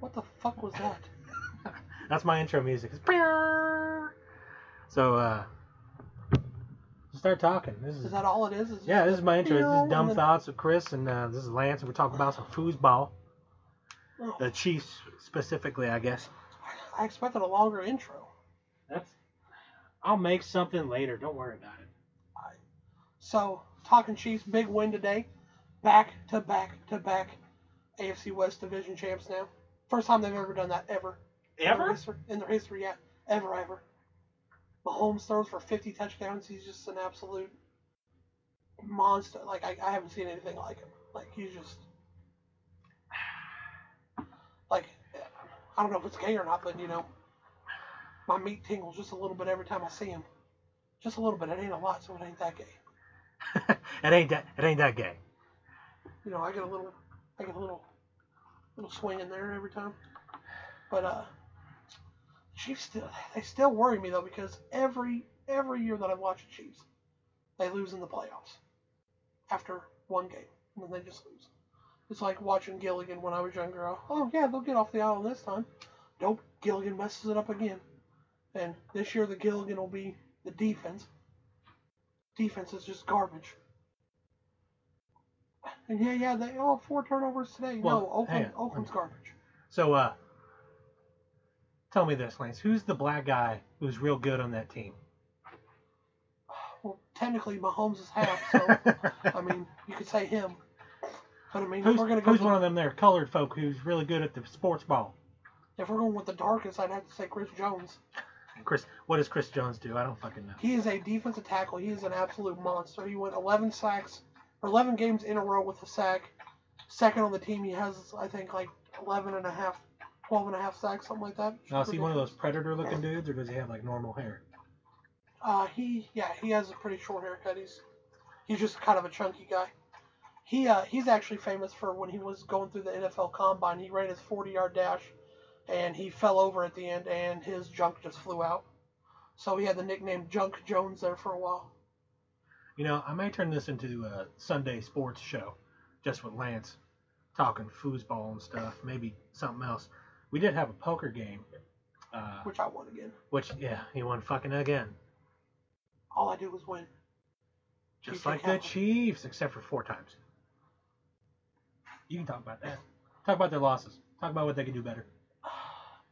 What the fuck was that? That's my intro music. So uh, start talking. This is Is that all it is? is yeah, this is my intro. This is dumb then- thoughts with Chris, and uh, this is Lance, and we're talking about some foosball. Oh, The Chiefs specifically, I guess. I expected a longer intro. That's. I'll make something later. Don't worry about it. So, talking Chiefs, big win today. Back to back to back AFC West Division champs now. First time they've ever done that ever. In their history, in their history, yeah. Ever, ever. Mahomes throws for 50 touchdowns. He's just an absolute monster. Like, I, I haven't seen anything like him. Like, he's just. Like, I don't know if it's gay or not, but, you know, my meat tingles just a little bit every time I see him. Just a little bit. It ain't a lot, so it ain't that gay. it ain't that. It ain't that gay. You know, I get a little, I get a little, little swing in there every time. But uh, Chiefs still, they still worry me though because every every year that I watch the Chiefs, they lose in the playoffs after one game, and then they just lose. It's like watching Gilligan when I was younger. Oh yeah, they'll get off the island this time. Nope, Gilligan messes it up again. And this year the Gilligan will be the defense. Defense is just garbage. And yeah, yeah, they all four turnovers today. Well, no, Oakland, hang on. Oakland's garbage. So, uh, tell me this, Lance. Who's the black guy who's real good on that team? Well, technically Mahomes is half, so I mean, you could say him. But I mean, who's we're gonna go who's one of them there colored folk who's really good at the sports ball? if we're going with the darkest, I'd have to say Chris Jones. Chris, what does Chris Jones do? I don't fucking know. He is a defensive tackle. He is an absolute monster. He went 11 sacks, 11 games in a row with a sack. Second on the team, he has, I think, like 11 and a half, 12 and a half sacks, something like that. Now, is he one of those predator-looking dudes, or does he have like normal hair? Uh, he, yeah, he has a pretty short haircut. He's, he's just kind of a chunky guy. He, uh, he's actually famous for when he was going through the NFL Combine. He ran his 40-yard dash, and he fell over at the end, and his junk just flew out. So he had the nickname Junk Jones there for a while. You know, I might turn this into a Sunday sports show, just with Lance talking foosball and stuff. Maybe something else. We did have a poker game, uh, which I won again. which yeah, he won fucking again, All I did was win. just Chiefs like the. Chiefs, except for four times. You can talk about that. Talk about their losses. Talk about what they can do better.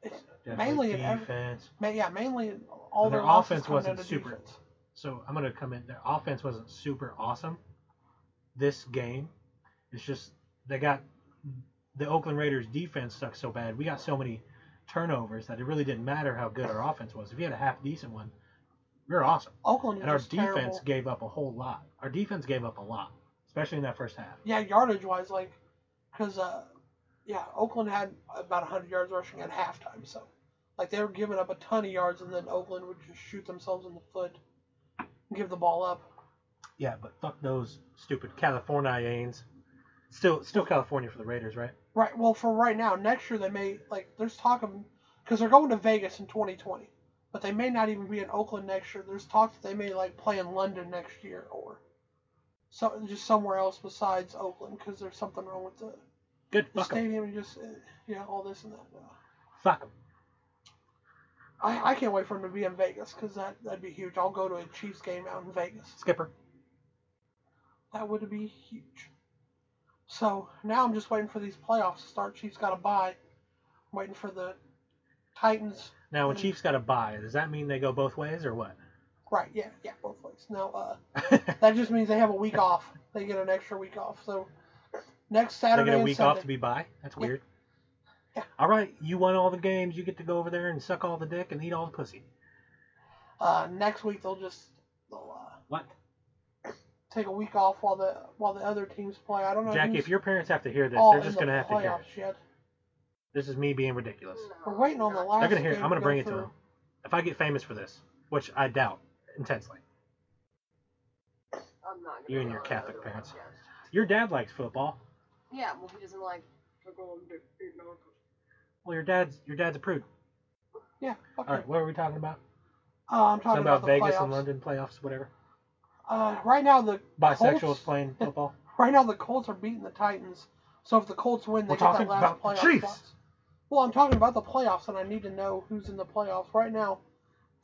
It's Definitely mainly in every, defense. yeah, mainly all And their their offense wasn't super. defense. So I'm gonna come in. Their offense wasn't super awesome. This game, it's just they got the Oakland Raiders defense sucked so bad. We got so many turnovers that it really didn't matter how good our offense was. If you had a half decent one, we were awesome. Oakland And our defense terrible. gave up a whole lot. Our defense gave up a lot, especially in that first half. Yeah, yardage wise, like, because uh, yeah, Oakland had about 100 yards rushing at halftime, so like they were giving up a ton of yards, and then Oakland would just shoot themselves in the foot, give the ball up. Yeah, but fuck those stupid Californians. Still, still California for the Raiders, right? Right. Well, for right now, next year they may like there's talk of because they're going to Vegas in 2020, but they may not even be in Oakland next year. There's talk that they may like play in London next year or so just somewhere else besides Oakland because there's something wrong with the, Good. the 'em. stadium and just uh, yeah all this and that. Fuck Fuck 'em. I, I can't wait for him to be in Vegas because that that'd be huge. I'll go to a Chiefs game out in Vegas. Skipper. That would be huge. So now I'm just waiting for these playoffs to start. Chiefs got to buy. I'm waiting for the Titans. Now, when Mm. Chiefs got a bye, does that mean they go both ways or what? Right, yeah, yeah, both ways. Now, uh, that just means they have a week off. They get an extra week off. So next Saturday. they get a and week off to be by. That's Yeah. weird. Yeah. All right, you won all the games. You get to go over there and suck all the dick and eat all the pussy. Uh, next week they'll just they'll uh, What, take a week off while the while the other teams play. I don't know. Jackie? who's If your parents have to hear this, all they're in just the gonna have to hear it. playoffs. This is me being ridiculous. We're waiting on the last. They're gonna hear it. game I'm gonna go bring it to through. them. If I get famous for this, which I doubt intensely. I'm not gonna You and go your on Catholic another parents. podcast. Your dad likes football. Yeah, well, he doesn't like to go big, big narcos. Well, your dad's your dad's a prude. Yeah. Okay. All right, what are we talking about? Uh, I'm talking Something about, the Vegas playoffs. and London playoffs, whatever. Uh, right now the Bisexuals Colts- playing football. right now the Colts are beating the Titans. So if the Colts win, they We're get that last about playoff Chiefs. spots. Well, I'm talking about the playoffs, and I need to know who's in the playoffs right now.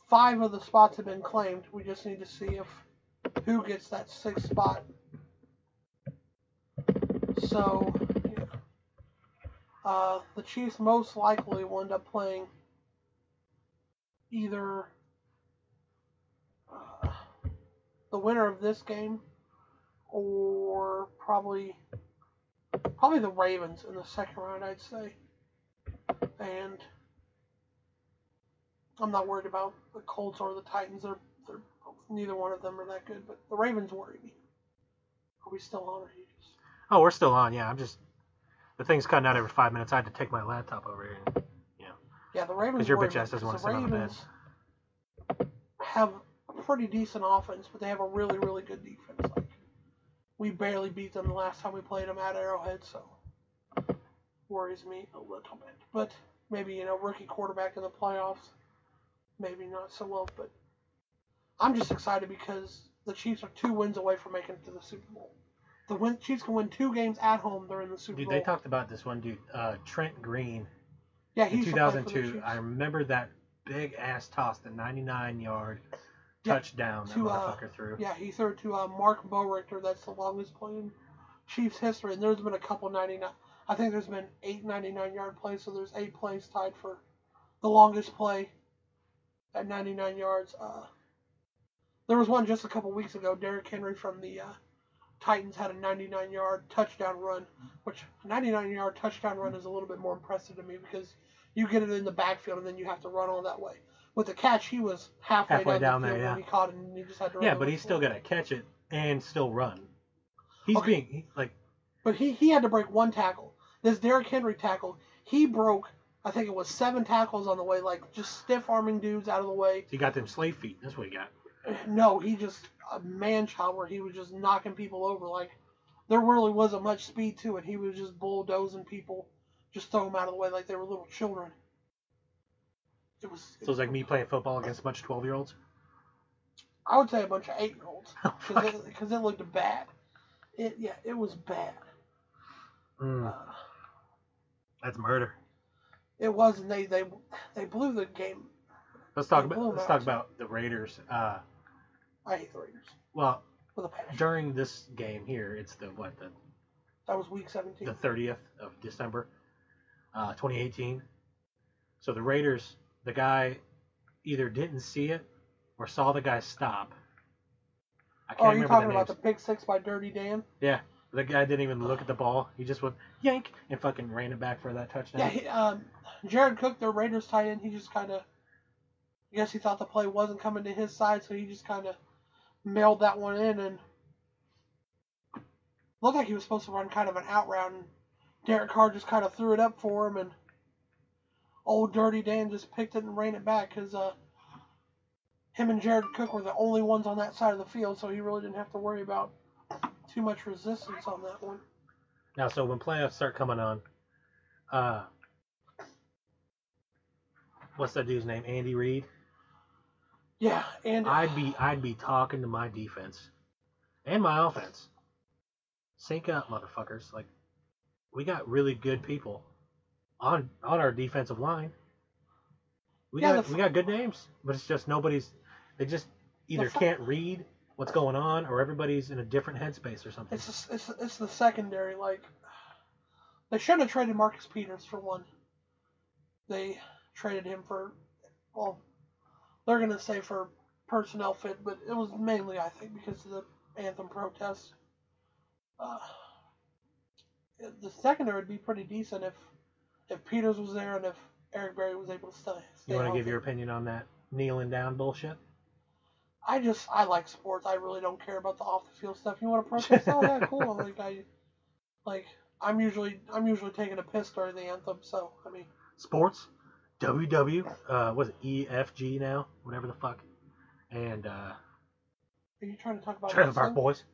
Five of the spots have been claimed. We just need to see if who gets that sixth spot. So. Uh, the Chiefs most likely will end up playing either uh, the winner of this game or probably probably the Ravens in the second round, I'd say. And I'm not worried about the Colts or the Titans. They're, they're neither one of them are that good, but the Ravens worry me. Are we still on? Or are you just... Oh, we're still on. Yeah, I'm just the thing's cutting out every five minutes. I had to take my laptop over here. And, Yeah, the Ravens. 'Cause your bitch ass doesn't wanna sit on the. Ravens Have a pretty decent offense, but they have a really, really good defense. Like we barely beat them the last time we played them at Arrowhead, so worries me a little bit. But maybe you know, rookie quarterback in the playoffs, maybe not so well. But I'm just excited because the Chiefs are two wins away from making it to the Super Bowl. The win- Chiefs can win two games at home. They're in the Super Bowl. dude, Bowl. they talked about this one dude, uh, Trent Green, yeah, he's in he's 2002. I remember that big ass toss, the 99 yard Yeah, touchdown that to, uh, motherfucker threw. Yeah, he threw it to uh, Marc Boerigter. That's the longest play in Chiefs history. And there's been a couple 99. I think there's been eight 99 yard plays, so there's eight plays tied for the longest play at 99 yards. Uh, there was one just a couple weeks ago. Derrick Henry from the uh, Titans had a 99 yard touchdown run, which 99 yard touchdown run is a little bit more impressive to me because you get it in the backfield and then you have to run all that way. With the catch, he was halfway, Halfway down, down the there, yeah. when he caught it, and he just had to. Run Yeah, but he's still got to catch it and still run. He's Okay. being he, like But he, he had to break one tackle. This Derrick Henry tackle, he broke, I think it was seven tackles on the way, like just stiff arming dudes out of the way. he got them slave feet. That's what he got. No, he just a man child where he was just knocking people over. Like there really wasn't much speed to it. He was just bulldozing people, just throw them out of the way like they were little children. It was. So it's like me playing football against a bunch of 12 year olds. I would say a bunch of eight year olds Oh, because fuck. it, it looked bad. It yeah, it was bad. Mm, Uh, that's murder. it was, and they they they blew the game. Let's talk about let's out. talk about the Raiders. Uh, I hate the Raiders well, with a passion. during this game here, it's the what the That was week 17. the 30th of December, uh, 2018. So the Raiders, the guy either didn't see it or saw the guy stop. I can't oh, are you remember talking the about the pick six by Dirty Dan? Yeah, the guy didn't even look at the ball. He just went yank and fucking ran it back for that touchdown. Yeah, he, um, Jared Cook, their Raiders tight end, he just kind of, I guess he thought the play wasn't coming to his side, so he just kind of mailed that one in and looked like he was supposed to run kind of an out route, and Derek Carr just kind of threw it up for him, and old Dirty Dan just picked it and ran it back because uh, him and Jared Cook were the only ones on that side of the field, so he really didn't have to worry about too much resistance on that one. Now, so when playoffs start coming on, uh, what's that dude's name? Andy Reid. Yeah, and I'd be I'd be talking to my defense and my offense. Sync up, motherfuckers! Like we got really good people on on our defensive line. We Yeah, got f- we got good names, but it's just nobody's. They just either can't read what's going on, or everybody's in a different headspace or something. It's the, it's it's the secondary. Like they shouldn't have traded Marcus Peters for one. They traded him for well, they're gonna say for personnel fit, but it was mainly I think because of the anthem protest. Uh, the secondary would be pretty decent if if Peters was there and if Eric Berry was able to stay. stay You want to give your opinion on that kneeling down bullshit? I just I like sports. I really don't care about the off the field stuff. You want to protest? oh yeah, cool. Like I like I'm usually I'm usually taking a piss during the anthem. So I mean, Sports, WW, uh, was it EFG now? Whatever the fuck. And uh, are you trying to talk about Trailer Park? Boys.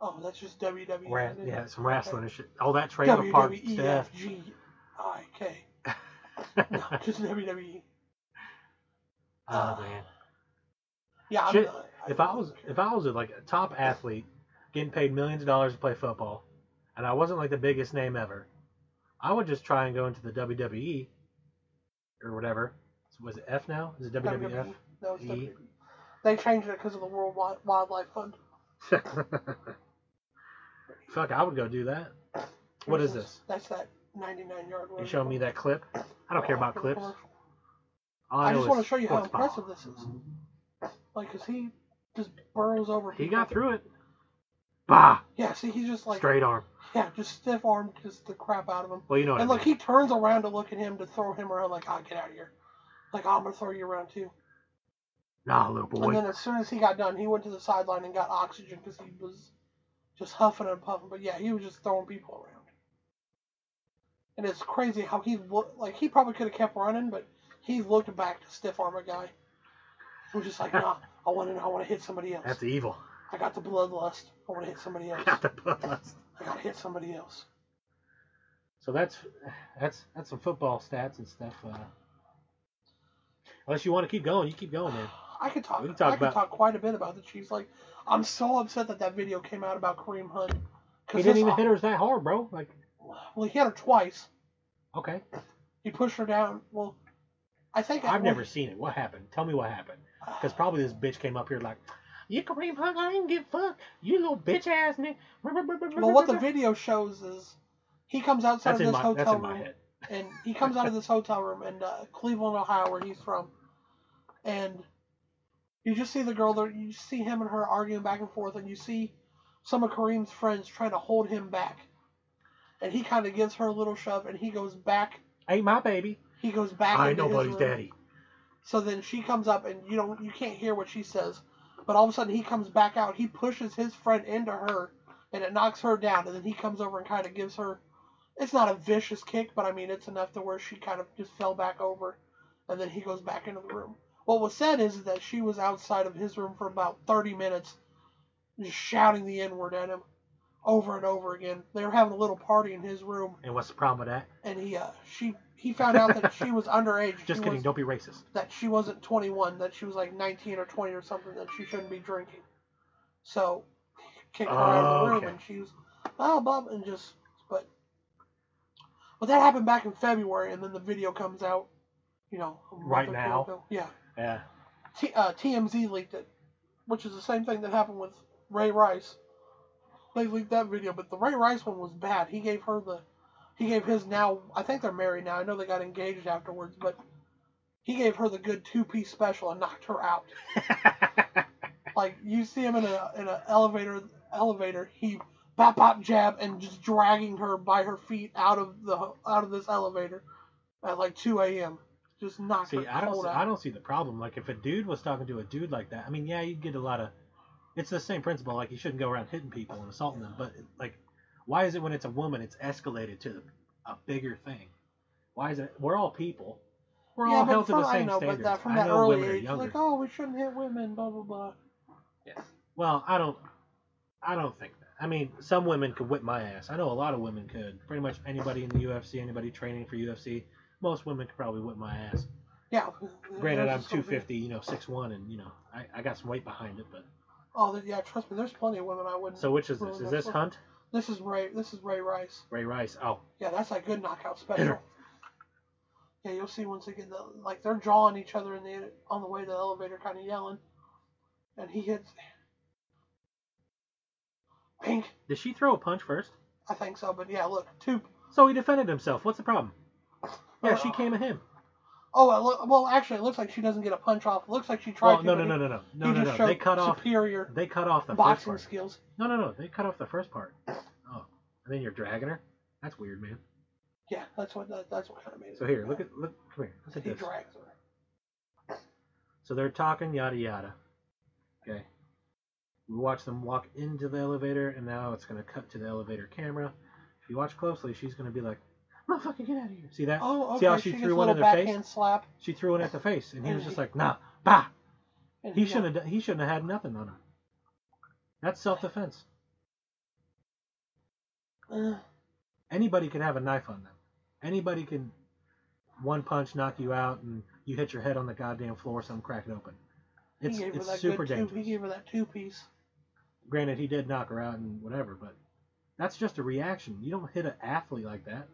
Oh, that's just WWE. Ra- yeah, some okay. wrestling and shit. All that Trailer Park stuff. W-W-E-F-G-I-K. No, just WWE. oh man. Yeah, I'm, Shit, uh, If I was if I was a, like a top athlete getting paid millions of dollars to play football, and I wasn't like the biggest name ever, I would just try and go into the WWE or whatever. Was it F now? Is it WWF? WWE. No, it's E. WWE. They changed it because of the World Wildlife Fund. Fuck, I would go do that. What is this? That's that 99 yard. You showing me that clip? I don't care about clips. All I just want to show you how football. impressive this is. Like, cause he just burrows over. He got through it. Bah! Yeah, see, he's just like, Straight arm. yeah, just stiff arm, just the crap out of him. Well, you know what And I look, mean. he turns around to look at him to throw him around, like, oh, get out of here. Like, oh, I'm gonna throw you around too. Nah, little boy. And then as soon as he got done, he went to the sideline and got oxygen because he was just huffing and puffing. But yeah, he was just throwing people around. And it's crazy how he looked like he probably could have kept running, but he looked back to stiff arm a guy. He was just like, nah, I want to, I want to hit somebody else. That's evil. I got the bloodlust. I want to hit somebody else. Got the bust. I got to hit somebody else. So that's that's that's some football stats and stuff. Uh, unless you want to keep going, you keep going, man. I could talk. We can talk I could talk quite a bit about the Chiefs. Like, I'm so upset that that video came out about Kareem Hunt. He didn't even hit her that hard, bro. Like, Well, he hit her twice. okay, He pushed her down. Well, I think I've well, never seen it. What happened? Tell me what happened. Because probably this bitch came up here like, you Kareem Hunt, I didn't give fuck. You little bitch ass nigga. Well, what the video shows is he comes outside That's of this my that's hotel in my room, head. and he comes out of this hotel room in uh, Cleveland, Ohio, where he's from, and you just see the girl there. You see him and her arguing back and forth, and you see some of Kareem's friends trying to hold him back, and he kind of gives her a little shove, and he goes back. Ain't my baby. He goes back. I ain't nobody's daddy. So then she comes up, and you don't, you can't hear what she says. But all of a sudden, he comes back out. He pushes his friend into her, and it knocks her down. And then he comes over and kind of gives her. It's not a vicious kick, but I mean it's enough to where she kind of just fell back over, and then he goes back into the room. What was said is that she was outside of his room for about 30 minutes, just shouting the N word at him, over and over again. They were having a little party in his room, And what's the problem with that? and he, uh, she, he found out that she was underage. Just kidding. was- Don't be racist. that she wasn't 21, that she was like 19 or 20 or something, that she shouldn't be drinking. So, kicked her out of the room, Okay. and she was, oh, blah, and just, but, but that happened back in February, and then the video comes out, you know, Right now? Yeah. Yeah. T- uh, TMZ leaked it, which is the same thing that happened with Ray Rice. They leaked that video, but the Ray Rice one was bad. He gave her the, he gave his now. I think they're married now. I know they got engaged afterwards, but he gave her the good two piece special and knocked her out. Like you see him in a in an elevator elevator, he bop bop jab and just dragging her by her feet out of the out of this elevator at like 2 a.m. Just knocked see, her I don't see, out. I don't see the problem. Like if a dude was talking to a dude like that, I mean, yeah, you'd get a lot of. It's the same principle. Like you shouldn't go around hitting people and assaulting them, but like, why is it when it's a woman, it's escalated to a bigger thing? Why is it? We're all people. We're all but held to from, the I same know, standards. but that from I that know early women are age, younger. like, oh, we shouldn't hit women, blah blah blah. Yes. Well, I don't. I don't think that. I mean, some women could whip my ass. I know a lot of women could. Pretty much anybody in the UFC, anybody training for UFC, most women could probably whip my ass. Yeah. Granted, I'm 250, you know, 6'1", and you know, I, I got some weight behind it. But Oh, yeah. Trust me, there's plenty of women I wouldn't. so, which is this? Is this with. Hunt? This is Ray. This is Ray Rice. Ray Rice. Oh, Yeah, that's a good knockout special. yeah, you'll see once again, that like they're jawing each other in the on the way to the elevator, kind of yelling, and he hits. Pink, did she throw a punch first? I think so, but yeah, look, two. So he defended himself. What's the problem? Yeah, she Uh, came at him. Oh, it look, well, actually, it looks like she doesn't get a punch off. It looks like she tried Well, to. no, no, no, no, no, no, no, no. They cut off. superior They cut off the first boxing part. skills. No, no, no. They cut off the first part. Oh, and then you're dragging her. That's weird, man. Yeah, that's what that, that's what kind of made it. So here, look at look. Come here. Look at he this. drags her. So they're talking yada yada. Okay. We watch them walk into the elevator, and now it's gonna cut to the elevator camera. If you watch closely, she's gonna be like, "Motherfucker, get out of here!" See that? Oh, okay. See how she gets threw one in little their face? backhand slap. She threw one at the face, and he was And just like, "Nah, bah." And He shouldn't have. He shouldn't have had nothing on her. That's self defense. Uh, Anybody can have a knife on them. Anybody can one punch knock you out, and you hit your head on the goddamn floor, something crack it open. It's it's super good two, dangerous. He gave her that two piece. granted, he did knock her out and whatever, but that's just a reaction. You don't hit an athlete like that.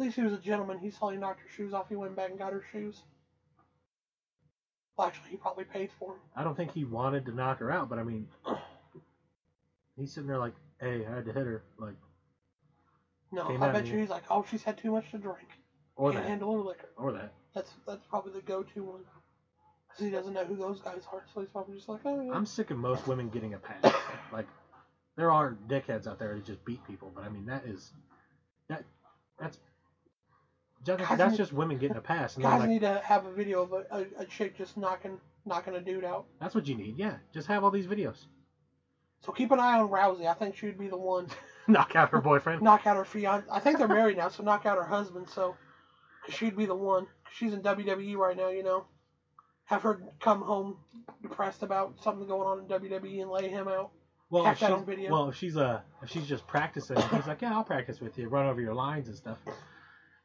At least he was a gentleman. He saw you knocked her shoes off. He went back and got her shoes. Well, actually, he probably paid for them. I don't think he wanted to knock her out, but I mean, he's sitting there like, "Hey, I had to hit her," like, No, I bet you he's like, oh, she's had too much to drink. or Can't that, handle her liquor. or that. That's that's probably the go-to one. Because he doesn't know who those guys are, so he's probably just like, oh yeah. I'm sick of most women getting a pass. like, there are dickheads out there that just beat people, but I mean, that is that that's Guys that's need- just women getting a pass, and Guys like, need to have a video of a, a, a chick just knocking knocking a dude out. that's what you need. Yeah, just have all these videos. So keep an eye on Rousey. I think she would be the one. Knock out her boyfriend. knock out her fiance. I think they're married now, so knock out her husband. So, she'd be the one. She's in WWE right now, you know. Have her come home depressed about something going on in WWE and lay him out. Well, if she's, video. well, if she's uh, if she's just practicing, he's like, yeah, I'll practice with you, run over your lines and stuff.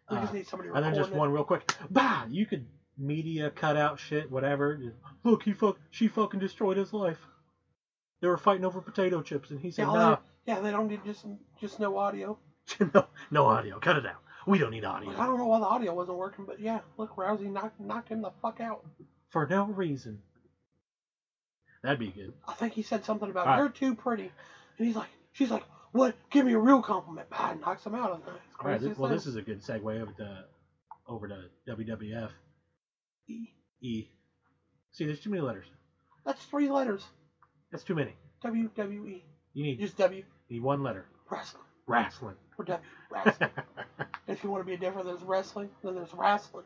We just ah. need somebody and then just recording one real quick, bah! You could media cut out shit, whatever. Just, Look, he fuck, she fucking destroyed his life. They were fighting over potato chips, and he said, Yeah, "Nah, they, yeah, they don't need just just no audio. no, no audio. Cut it out. We don't need audio I don't know why the audio wasn't working, but yeah, look, Rousey knocked knocked him the fuck out. for no reason." That'd be good. I think he said something about All right. you're too pretty, and he's like, she's like, what? Give me a real compliment. Bah, knocks him out. It's All right. crazy. This, well, this is a good segue over to over to WWF. E. E. See, there's too many letters. that's three letters. That's too many. WWE. You need, Just W. you need one letter. Wrestling. Wrestling. Or W. Wrestling. if you want to be different, there's wrestling. Then there's wrestling.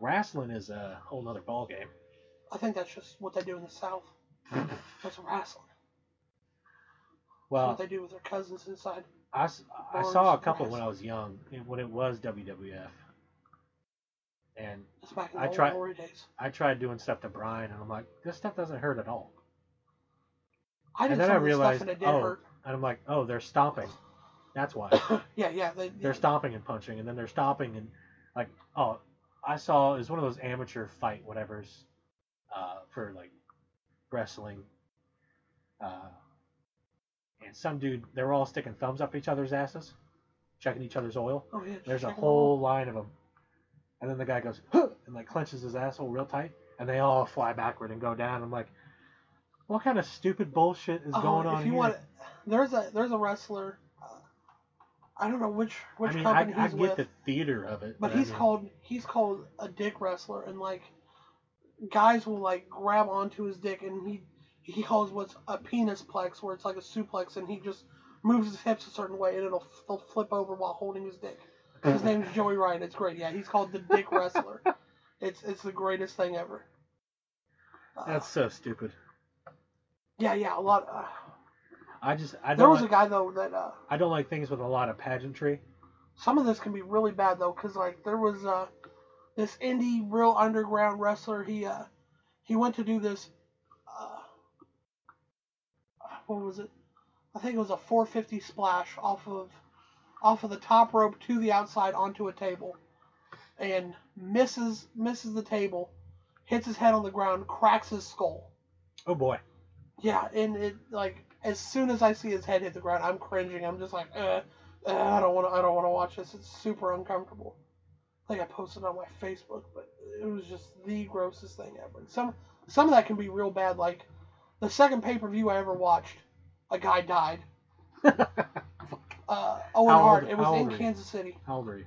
Wrestling is a whole nother ball game. I think that's just what they do in the South. That's wrestling. Well, what they do with their cousins inside. I, Bars, saw a couple when. I was young, when it was WWF, and That's back in the I old tried- days. I tried doing stuff to Brian, and I'm like, this stuff doesn't hurt at all. I and then I realized, and oh, hurt. and I'm like, oh, they're stomping. That's why Yeah, yeah. They, they're stomping and punching, and then they're stomping and like, oh, I saw it was one of those amateur fight whatever's, uh, for like wrestling. Uh, and some dude, they were all sticking thumbs up each other's asses, checking each other's oil. Oh, yeah, There's a whole line of them. And then the guy goes, huh, and like clenches his asshole real tight, and they all fly backward and go down. I'm like, what kind of stupid bullshit is Oh, going on if you here? want, there's a there's a wrestler. Uh, I don't know which which I mean, I, company I he's get with, the theater of it, but I he's mean, called he's called a dick wrestler, and like guys will like grab onto his dick, and he he calls what's a penis plex, where it's like a suplex, and he just moves his hips a certain way, and it'll they'll flip over while holding his dick. His name's Joey Ryan. It's great. Yeah, he's called the Dick Wrestler. It's it's the greatest thing ever. Uh, That's so stupid. yeah, yeah. A lot. Uh, I just I there don't was like, a guy though that uh, I don't like things with a lot of pageantry. some of this can be really bad though, because like there was uh this indie real underground wrestler. He uh he went to do this. What was it? I think it was a 450 splash off of off of the top rope to the outside onto a table, and misses misses the table, hits his head on the ground, cracks his skull. Oh boy. Yeah, and it like as soon as I see his head hit the ground, I'm cringing. I'm just like, uh, uh, I don't want to. I don't want to watch this. It's super uncomfortable. Like I posted on my Facebook, but it was just the grossest thing ever. And some some of that can be real bad. Like the second pay per view I ever watched, a guy died. Uh, Owen How old- Hart. It was how old in are you? Kansas City. How old are you?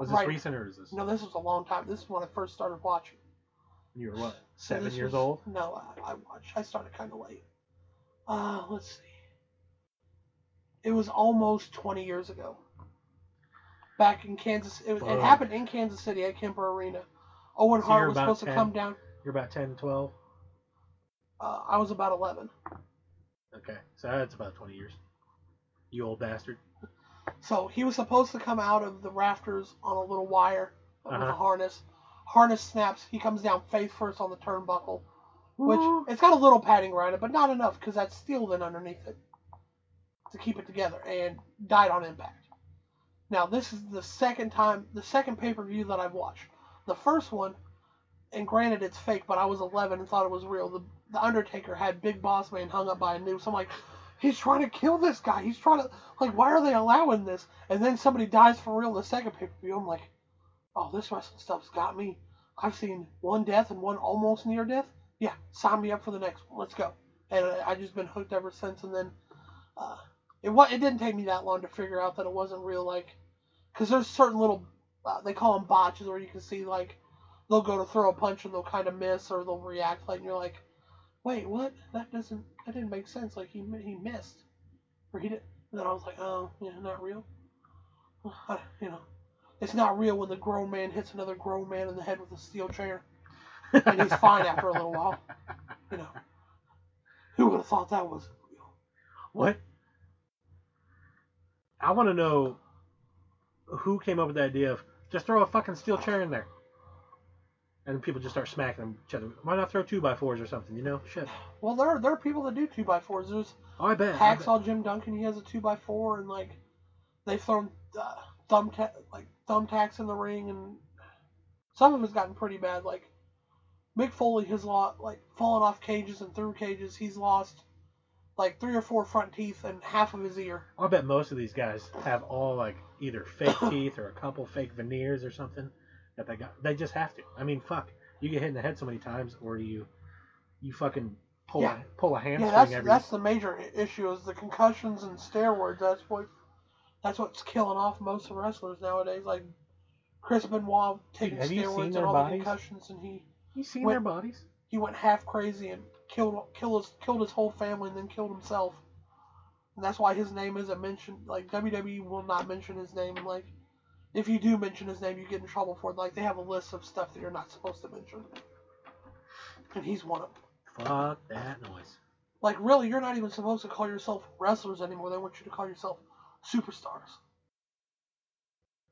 Was this Right. recent or is this? No, this was a long time. This is when I first started watching. You were what? So Seven this years was- old? No, I, I watched. I started kind of late. Uh, let's see. It was almost 20 years ago. Back in Kansas, it, was, it Fuck. happened in Kansas City at Kemper Arena. Owen So Hart you're was about supposed 10? to come down. You're about 10, 12? Uh, I was about 11. Okay. So that's about 20 years. You old bastard. So he was supposed to come out of the rafters on a little wire with a Uh-huh. harness. Harness snaps. He comes down face first on the turnbuckle, which Woo. it's got a little padding around it, but not enough because that's steel then underneath it to keep it together, and died on impact. Now this is the second time, the second pay per view that I've watched. The first one, and granted it's fake, but I was 11 and thought it was real. The the Undertaker had Big Boss Man hung up by a noose. I'm like, he's trying to kill this guy. He's trying to like, why are they allowing this? And then somebody dies for real in the second pay per view. I'm like, oh, this wrestling stuff's got me. I've seen one death and one almost near death. Yeah, sign me up for the next one. Let's go. And I, I just been hooked ever since. And then uh, it it didn't take me that long to figure out that it wasn't real. Like, because there's certain little uh, they call them botches where you can see like they'll go to throw a punch and they'll kind of miss or they'll react like and you're like, wait, what? That doesn't that didn't make sense. Like he he missed or he did. And then I was like, oh, yeah, not real. I, you know, it's not real when the grown man hits another grown man in the head with a steel chair and he's fine after a little while. You know, who would have thought that was real? What? I want to know who came up with the idea of just throw a fucking steel chair in there. And people just start smacking each other. Why not throw two by fours or something, you know? Shit. Well, there are, there are people that do two by fours. There's Oh, I bet. I bet. Hacksaw Jim Duggan, he has a two by four, and like they've thrown uh, thumb ta- like thumbtacks in the ring, and some of them has gotten pretty bad. Like Mick Foley has lost like fallen off cages and through cages. He's lost like three or four front teeth and half of his ear. I bet most of these guys have all like either fake teeth or a couple fake veneers or something that they got. They just have to. I mean, fuck. You get hit in the head so many times, or you you fucking pull Yeah. a pull a hamstring Yeah, that's every. that's the major issue is the concussions and steroids. That's what that's what's killing off most of wrestlers nowadays. Like Chris Benoit taking seen steroids and all bodies? the concussions, and he you seen Wait. their bodies? he went half crazy and killed killed his killed his whole family and then killed himself. And that's why his name isn't mentioned. Like WWE will not mention his name. Like, if you do mention his name, you get in trouble for it. Like they have a list of stuff that you're not supposed to mention. And he's one of them. Fuck that noise. Like really, you're not even supposed to call yourself wrestlers anymore. They want you to call yourself superstars.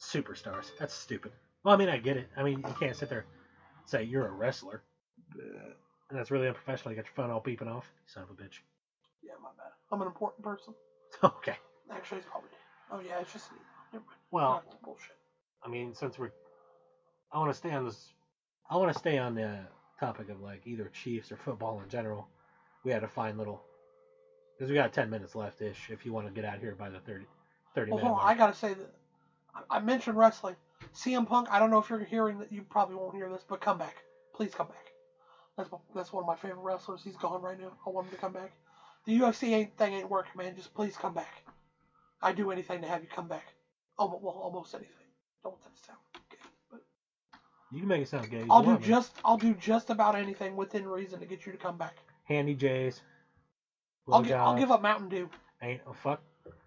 Superstars. That's stupid. Well, I mean, I get it. I mean, you can't sit there and say you're a wrestler. And that's really unprofessional. You got your phone all beeping off. Son of a bitch. Yeah, my bad. I'm an important person. okay. Actually, it's probably. Oh yeah, it's just. Mind. Well, bullshit. I mean, since we're, I want to stay on this. I want to stay on the topic of like either Chiefs or football in general. We had a fine little, because we got 10 minutes left ish. If you want to get out here by the 30, 30 Well, minute hold on. I gotta say that I- I mentioned wrestling. CM Punk. I don't know if you're hearing that. You probably won't hear this, but come back. Please come back. That's that's one of my favorite wrestlers. He's gone right now. I want him to come back. The UFC ain't, thing ain't working, man. Just please come back. I'd do anything to have you come back. Almost, well, almost anything. Don't want that to sound gay, but You can make it sound gay. I'll do just I'll do just about anything within reason to get you to come back. Handy J's. I'll, gi- I'll blowjobs, give up Mountain Dew. Ain't oh fuck.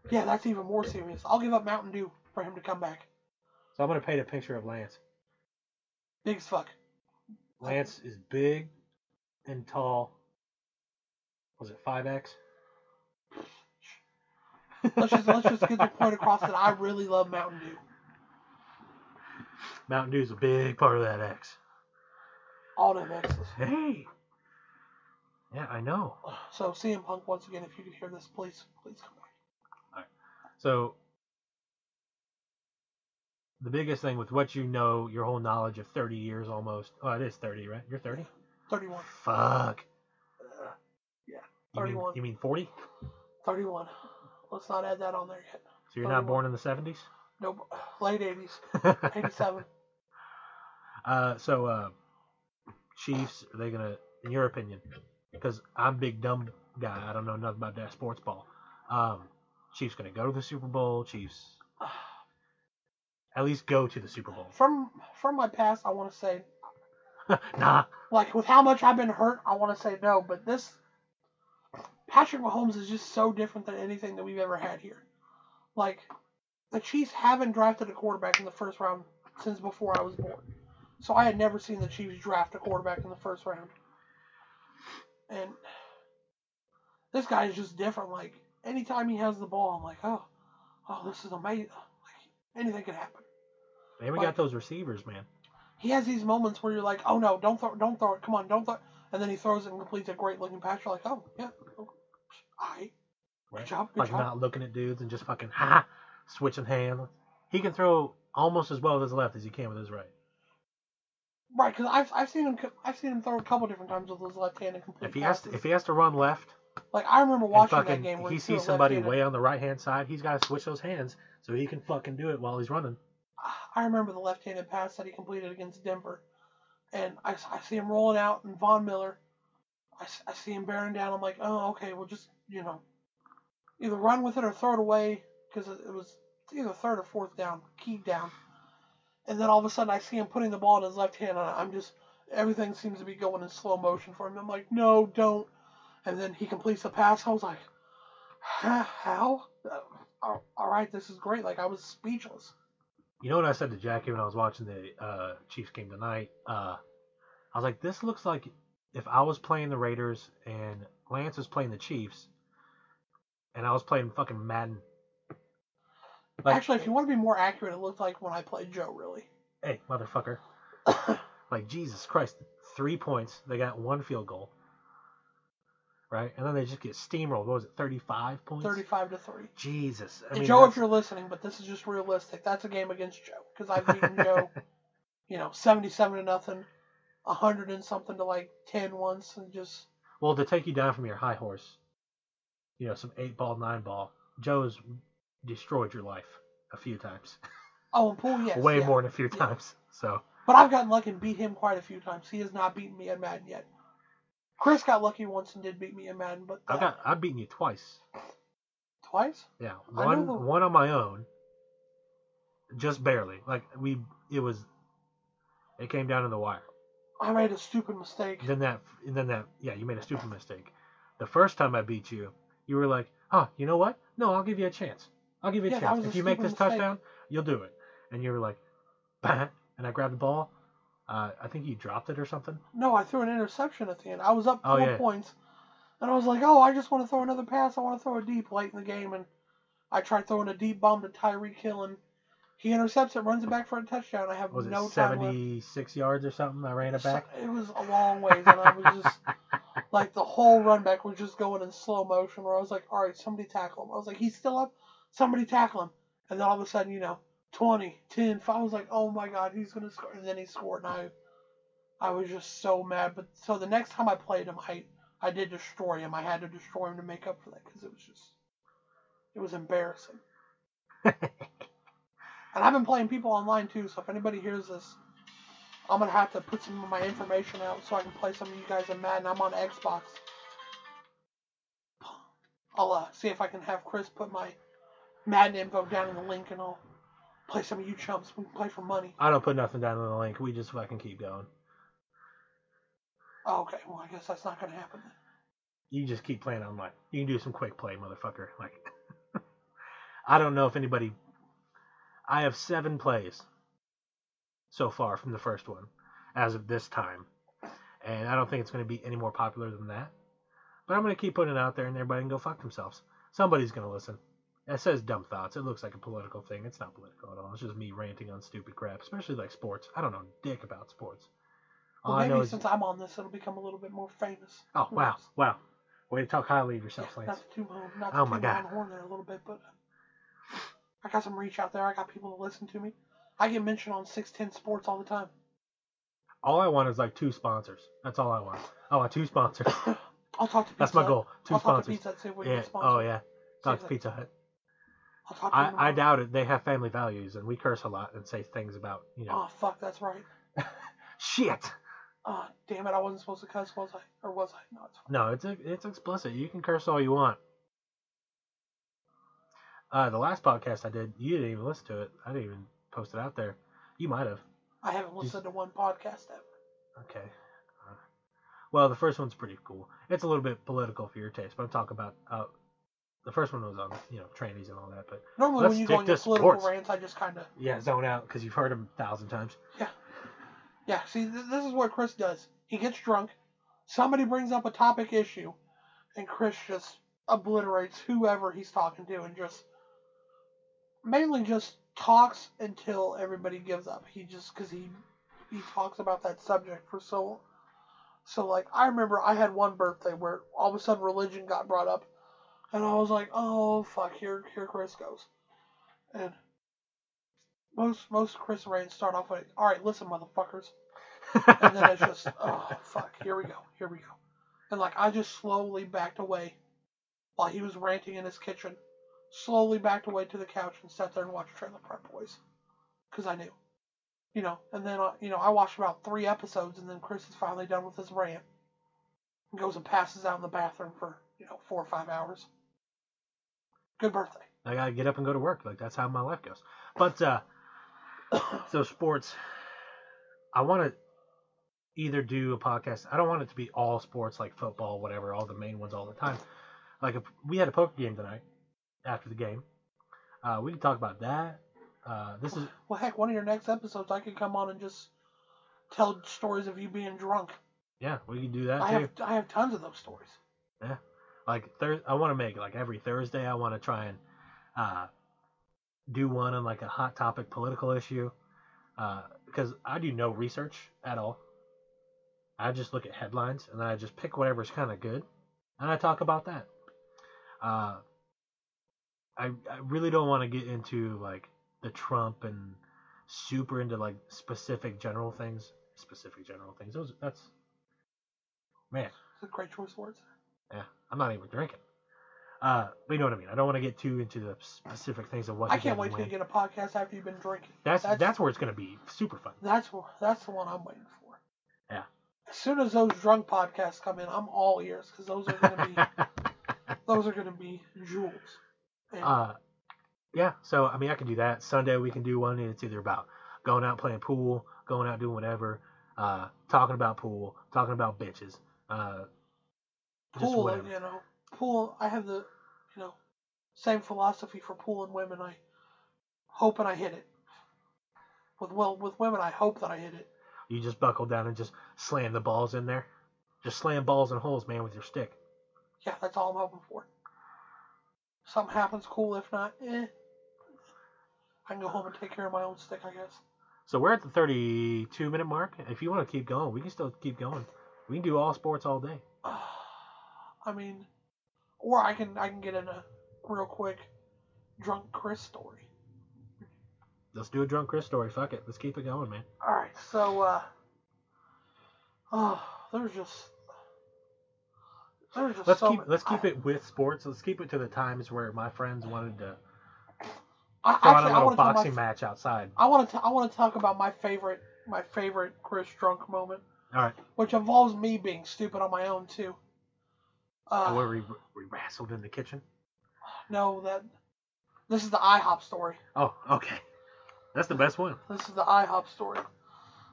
Yeah, that's even more serious. I'll give up Mountain Dew for him to come back. So I'm gonna paint a picture of Lance. Big as fuck. Lance is big and tall. Was it five X? Let's just let's just get the point across that I really love Mountain Dew. Mountain Dew's a big part of that X. All them X's. Hey. Yeah, I know. So CM Punk once again, if you could hear this, please please come back. So the biggest thing with what you know, your whole knowledge of 30 years almost. Oh, it is 30, right? You're 30. Thirty-one. Fuck. Uh, yeah, You mean, 31. you mean 40? Thirty-one. Let's not add that on there yet. So you're not born in the 70s? Nope. Late eighties. Eighty-seven. uh, so uh, Chiefs, are they gonna, in your opinion, because I'm big dumb guy, I don't know nothing about that sports ball. Um, Chiefs gonna go to the Super Bowl. Chiefs at least go to the Super Bowl. From from my past, I want to say nah, like with how much I've been hurt, I want to say no. But this Patrick Mahomes is just so different than anything that we've ever had here. Like the Chiefs haven't drafted a quarterback in the first round since before I was born. So I had never seen the Chiefs draft a quarterback in the first round. And this guy is just different. Like anytime he has the ball, I'm like, oh, oh, this is amazing. Like anything could happen. man, we Like- got those receivers, man. he has these moments where you're like, oh no, don't throw, don't throw it, come on, don't throw, it. and then he throws it and completes a great looking pass. You're like, oh yeah, oh, alright, good job, good like job. not looking at dudes and just fucking ha switching hands. He can throw almost as well with his left as he can with his right. Right, because I've, I've seen him I've seen him throw a couple different times with his left hand and complete If he has to, if he has to run left like I remember watching fucking that game where he a sees somebody way on the right hand side, he's got to switch those hands so he can fucking do it while he's running. Ah, I remember the left-handed pass that he completed against Denver, and I, I see him rolling out, and Von Miller, I, I see him bearing down. I'm like, oh, okay, well, just you know, either run with it or throw it away because it, was either third or fourth down, keyed down, and then all of a sudden I see him putting the ball in his left hand, and I'm just everything seems to be going in slow motion for him. I'm like, no, don't, and then he completes the pass. I was like, "Huh, how? Uh, all right, this is great. Like I was speechless. You know what I said to Jackie when I was watching the uh, Chiefs game tonight? Uh, I was like, this looks like if I was playing the Raiders and Lance was playing the Chiefs, and I was playing fucking Madden. Like, Actually, if you want to be more accurate, it looked like when I played Joe, really. hey, motherfucker. like, Jesus Christ. Three points. They got one field goal. Right? And then they just get steamrolled. What was it, 35 points? 35 to 3. Jesus. I mean, Joe, that's- if you're listening, but this is just realistic, that's a game against Joe. Because I've beaten Joe, you know, 77 to nothing, 100 and something to like 10 once, and just. Well, to take you down from your high horse, you know, some eight ball, nine ball, Joe's destroyed your life a few times. Oh, and pool, yes. Way yeah. more than a few Yeah. times. So, But I've gotten lucky and beat him quite a few times. He has not beaten me in Madden yet. Chris got lucky once and did beat me in Madden, but I've got I've beaten you twice. twice. Yeah, one the- one on my own, just barely. Like we, it was, it came down to the wire. I made a stupid mistake. Then that, and then that, yeah, you made a stupid mistake. The first time I beat you, you were like, oh, you know what? No, I'll give you a chance. I'll give you a Yeah, chance. was a If you make this mistake. touchdown, you'll do it. And you were like, bah, and I grabbed the ball. Uh, I think you dropped it or something. No, I threw an interception at the end. I was up Oh, four yeah. points, and I was like, "Oh, I just want to throw another pass. I want to throw a deep late in the game." And I tried throwing a deep bomb to Tyreek Hill, and he intercepts it, runs it back for a touchdown. I have Was it no time left. 76 yards or something? I ran it back. So- It was a long ways, and I was just like the whole run back was just going in slow motion. Where I was like, "All right, somebody tackle him." I was like, "He's still up. Somebody tackle him." And then all of a sudden, you know, 20, 10, 5. I was like, "Oh my God, he's gonna score!" And then he scored, and I, I was just so mad. But so the next time I played him, I, I did destroy him. I had to destroy him to make up for that because it was just, it was embarrassing. And I've been playing people online too, so if anybody hears this, I'm gonna have to put some of my information out so I can play some of you guys in Madden. I'm on Xbox. I'll uh, see if I can have Chris put my Madden info down in the link, and I'll play some of you chumps. We can play for money. I don't put nothing down in the link. We just fucking keep going. Oh, okay, well I guess that's not gonna happen. Then. You just keep playing online. You can do some quick play, motherfucker. Like, I don't know if anybody. I have seven plays so far from the first one, as of this time, and I don't think it's going to be any more popular than that. But I'm going to keep putting it out there, and everybody can go fuck themselves. Somebody's going to listen. It says dumb thoughts. It looks like a political thing. It's not political at all. It's just me ranting on stupid crap, especially like sports. I don't know dick about sports. All Well, I know maybe is. since I'm on this, it'll become a little bit more famous. Oh wow, wow. Way to talk highly of Yeah, yourself, Lance. not to toot not Oh my God. horn there a little bit, but uh, I got some reach out there. I got people to listen to me. I get mentioned on 610 Sports all the time. All I want is like two sponsors. That's all I want. Oh I want two sponsors. I'll talk to Pizza That's my goal. 2 I'll talk to sponsors. Pizza Hut, see if we can Yeah. get sponsored. Oh yeah. Talk to Pizza Hut. I'll talk to I, I doubt it. They have family values, and we curse a lot and say things about you know Oh, fuck, that's right. shit. Oh, damn it, I wasn't supposed to cuss, was I? Or was I? No, it's fine. No, it's a, it's explicit. You can curse all you want. Uh, the last podcast I did, you didn't even listen to it. I didn't even post it out there. You might have. I haven't listened to one podcast ever. Okay. Uh, well, the first one's pretty cool. It's a little bit political for your taste, but I'm talking about. Uh, the first one was on you know trannies and all that, but Normally, when you go on your political sports. rants, I just kind of. yeah, zone out because you've heard them a thousand times. Yeah. Yeah, see, th- this is what Chris does. He gets drunk, somebody brings up a topic issue, and Chris just obliterates whoever he's talking to and just. Mainly just talks until everybody gives up. He just. Because he. He talks about that subject for so. So, like, I remember I had one birthday where all of a sudden religion got brought up, and I was like, oh, fuck, here, here Chris goes. And most most Chris rants start off with, "All right, listen, motherfuckers." and then it's just oh fuck, here we go, here we go, and like I just slowly backed away while he was ranting in his kitchen, slowly backed away to the couch and sat there and watched Trailer Park Boys, because I knew, you know, and then uh, you know I watched about three episodes and then Chris is finally done with his rant, and goes and passes out in the bathroom for you know four or five hours. Good birthday. I gotta get up and go to work. Like that's how my life goes. But uh, so sports, I want to either do a podcast. I don't want it to be all sports like football, whatever, all the main ones all the time. Like if we had a poker game tonight after the game, uh, we could talk about that. Uh, this is Well, heck, one of your next episodes, I could come on and just tell stories of you being drunk. yeah, we could do that I too. have I have tons of those stories. Yeah, like thir- I want to make like every Thursday. I want to try and uh, do one on like a hot topic political issue uh, because I do no research at all. I just look at headlines and then I just pick whatever's kind of good and I talk about that. Uh, I I really don't want to get into like the Trump and super into like specific general things. Specific general things. Those that's man. It's a great choice of words. Yeah, I'm not even drinking. Uh, but you know what I mean. I don't want to get too into the specific things of what. I can't wait till you get a podcast after you've been drinking. That's, that's- that's where it's gonna be super fun. That's that's the one I'm waiting for. Yeah. As soon as those drunk podcasts come in, I'm all ears because those are gonna be those are gonna be jewels. And uh, yeah. So I mean, I can do that. Sunday we can do one, and it's either about going out playing pool, going out doing whatever, uh, talking about pool, talking about bitches, uh, just pool, whatever. you know, pool. I have the you know same philosophy for pool and women. I hope and I hit it. With well, with women, I hope that I hit it. You just buckle down and just slam the balls in there. Just slam balls in holes, man, with your stick. Yeah, that's all I'm hoping for. Something happens, cool. If not, eh. I can go home and take care of my own stick, I guess. So we're at the 32 minute mark. If you want to keep going, we can still keep going. We can do all sports all day. I mean, or I can I can get in a real quick drunk Chris story. Let's do a drunk Chris story. Fuck it. Let's keep it going, man. All right, so uh, oh, there's just there's just Let's so keep let's keep it with sports. Let's keep it to the times where my friends wanted to I, throw actually, a I little want to talk boxing about, match outside. I want to I want to talk about my favorite my favorite Chris drunk moment, All right. which involves me being stupid on my own too. Uh, where we, we wrestled in the kitchen. no, that this is the IHOP story. Oh, okay. That's the best one. This is the IHOP story.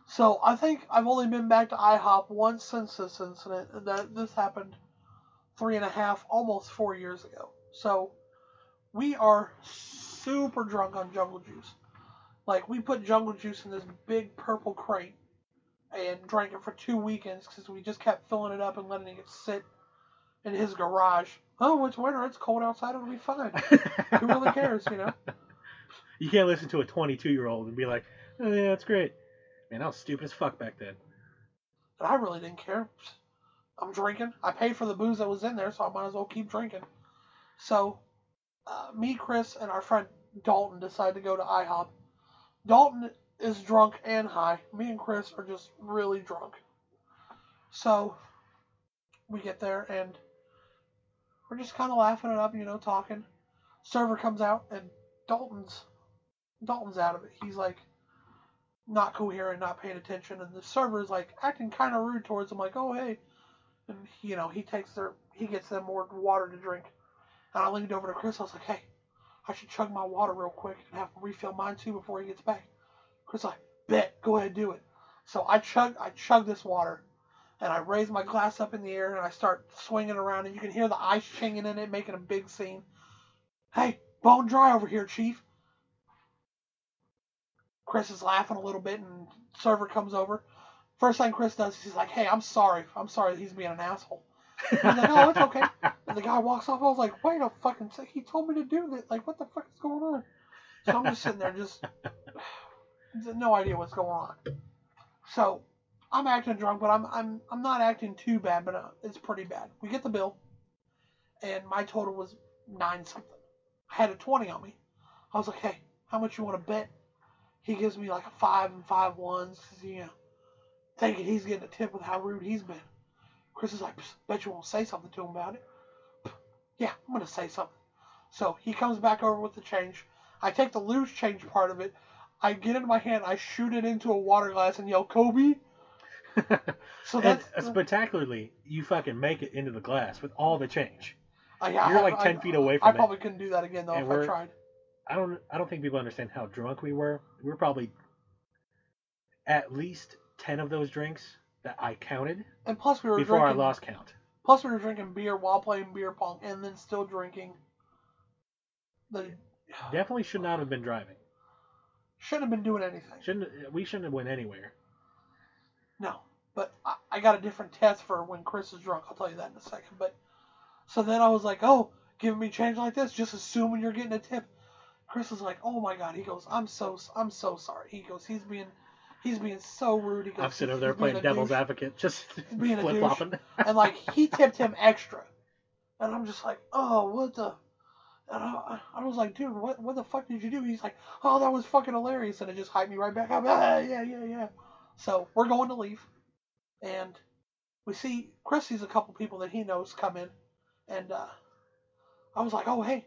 So I think I've only been back to IHOP once since this incident. and That this happened three and a half, almost four years ago. So we are super drunk on jungle juice. Like we put jungle juice in this big purple crate and drank it for two weekends because we just kept filling it up and letting it sit in his garage. Oh, it's winter. It's cold outside. It'll be fine. Who really cares, you know? You can't listen to a 22 year old and be like, oh, yeah, that's great. Man, I was stupid as fuck back then. But I really didn't care. I'm drinking. I paid for the booze that was in there, so I might as well keep drinking. So, uh, me, Chris, and our friend Dalton decide to go to IHOP. Dalton is drunk and high. Me and Chris are just really drunk. So, we get there and we're just kind of laughing it up, you know, talking. Server comes out and Dalton's Dalton's out of it. He's like not coherent, not paying attention, and the server is like acting kind of rude towards him, like, "Oh hey," and you know he takes their he gets them more water to drink, and I leaned over to Chris. I was like, "Hey, I should chug my water real quick and have him refill mine too before he gets back." Chris like, "Bet, go ahead, and do it." So I chug I chug this water, and I raise my glass up in the air and I start swinging around, and you can hear the ice chinging in it, making a big scene. Hey, bone dry over here, Chief. Chris is laughing a little bit, and server comes over. First thing Chris does is he's like, "Hey, I'm sorry. I'm sorry that he's being an asshole." I was like, "Oh, it's okay." And the guy walks off. I was like, "Wait a fucking sec! He told me to do that. Like, what the fuck is going on?" So I'm just sitting there, just no idea what's going on. So I'm acting drunk, but I'm I'm I'm not acting too bad, but uh, it's pretty bad. We get the bill, and my total was nine something. I had a twenty on me. I was like, "Hey, how much you want to bet?" he gives me like a five and five ones. You know, thinking he's getting a tip with how rude he's been. Chris is like, bet you won't say something to him about it. Yeah, I'm gonna say something. So he comes back over with the change. I take the loose change part of it. I get it in my hand. I shoot it into a water glass and yell, Kobe. So and that's uh, spectacularly, you fucking make it into the glass with all the change. uh, yeah, You're I- like I- ten feet away I from it. I probably couldn't do that again though And if I tried. I don't. I don't think people understand how drunk we were. We were probably at least ten of those drinks that I counted And plus we were before drinking. I lost count. Plus we were drinking beer while playing beer pong and then still drinking. The Definitely should not have been driving. shouldn't have been doing anything. Shouldn't. We shouldn't have went anywhere. No, but I, I got a different test for when Chris is drunk. I'll tell you that in a second. But so then I was like, oh, giving me change like this, just assuming you're getting a tip. Chris was like, oh my god. He goes, I'm so I'm so sorry. He goes, he's being he's being so rude. He goes, I'm sitting over there playing devil's douche." advocate, just being flip flopping. and like he tipped him extra, and I'm just like, oh, what the. And I, I was like, dude, what what the fuck did you do? He's like, oh, that was fucking hilarious, and it just hyped me right back up. Ah, yeah, yeah, yeah. So we're going to leave, and we see Chris sees a couple people that he knows come in, and uh, I was like, oh hey,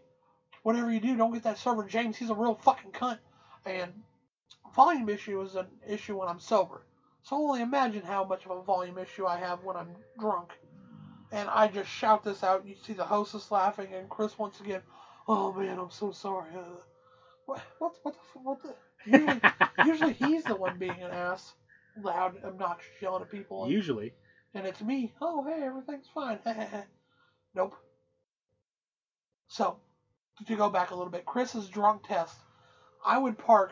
whatever you do, don't get that server James. He's a real fucking cunt. And volume issue is an issue when I'm sober. So only imagine how much of a volume issue I have when I'm drunk. And I just shout this out. You see the hostess laughing, and Chris once again, "Oh man, I'm so sorry." Uh, what? What? What the? What the? Usually, usually he's the one being an ass, loud, obnoxious, yelling at people, and, Usually, and it's me. Oh hey, everything's fine. nope. So, to go back a little bit, Chris's drunk test, I would park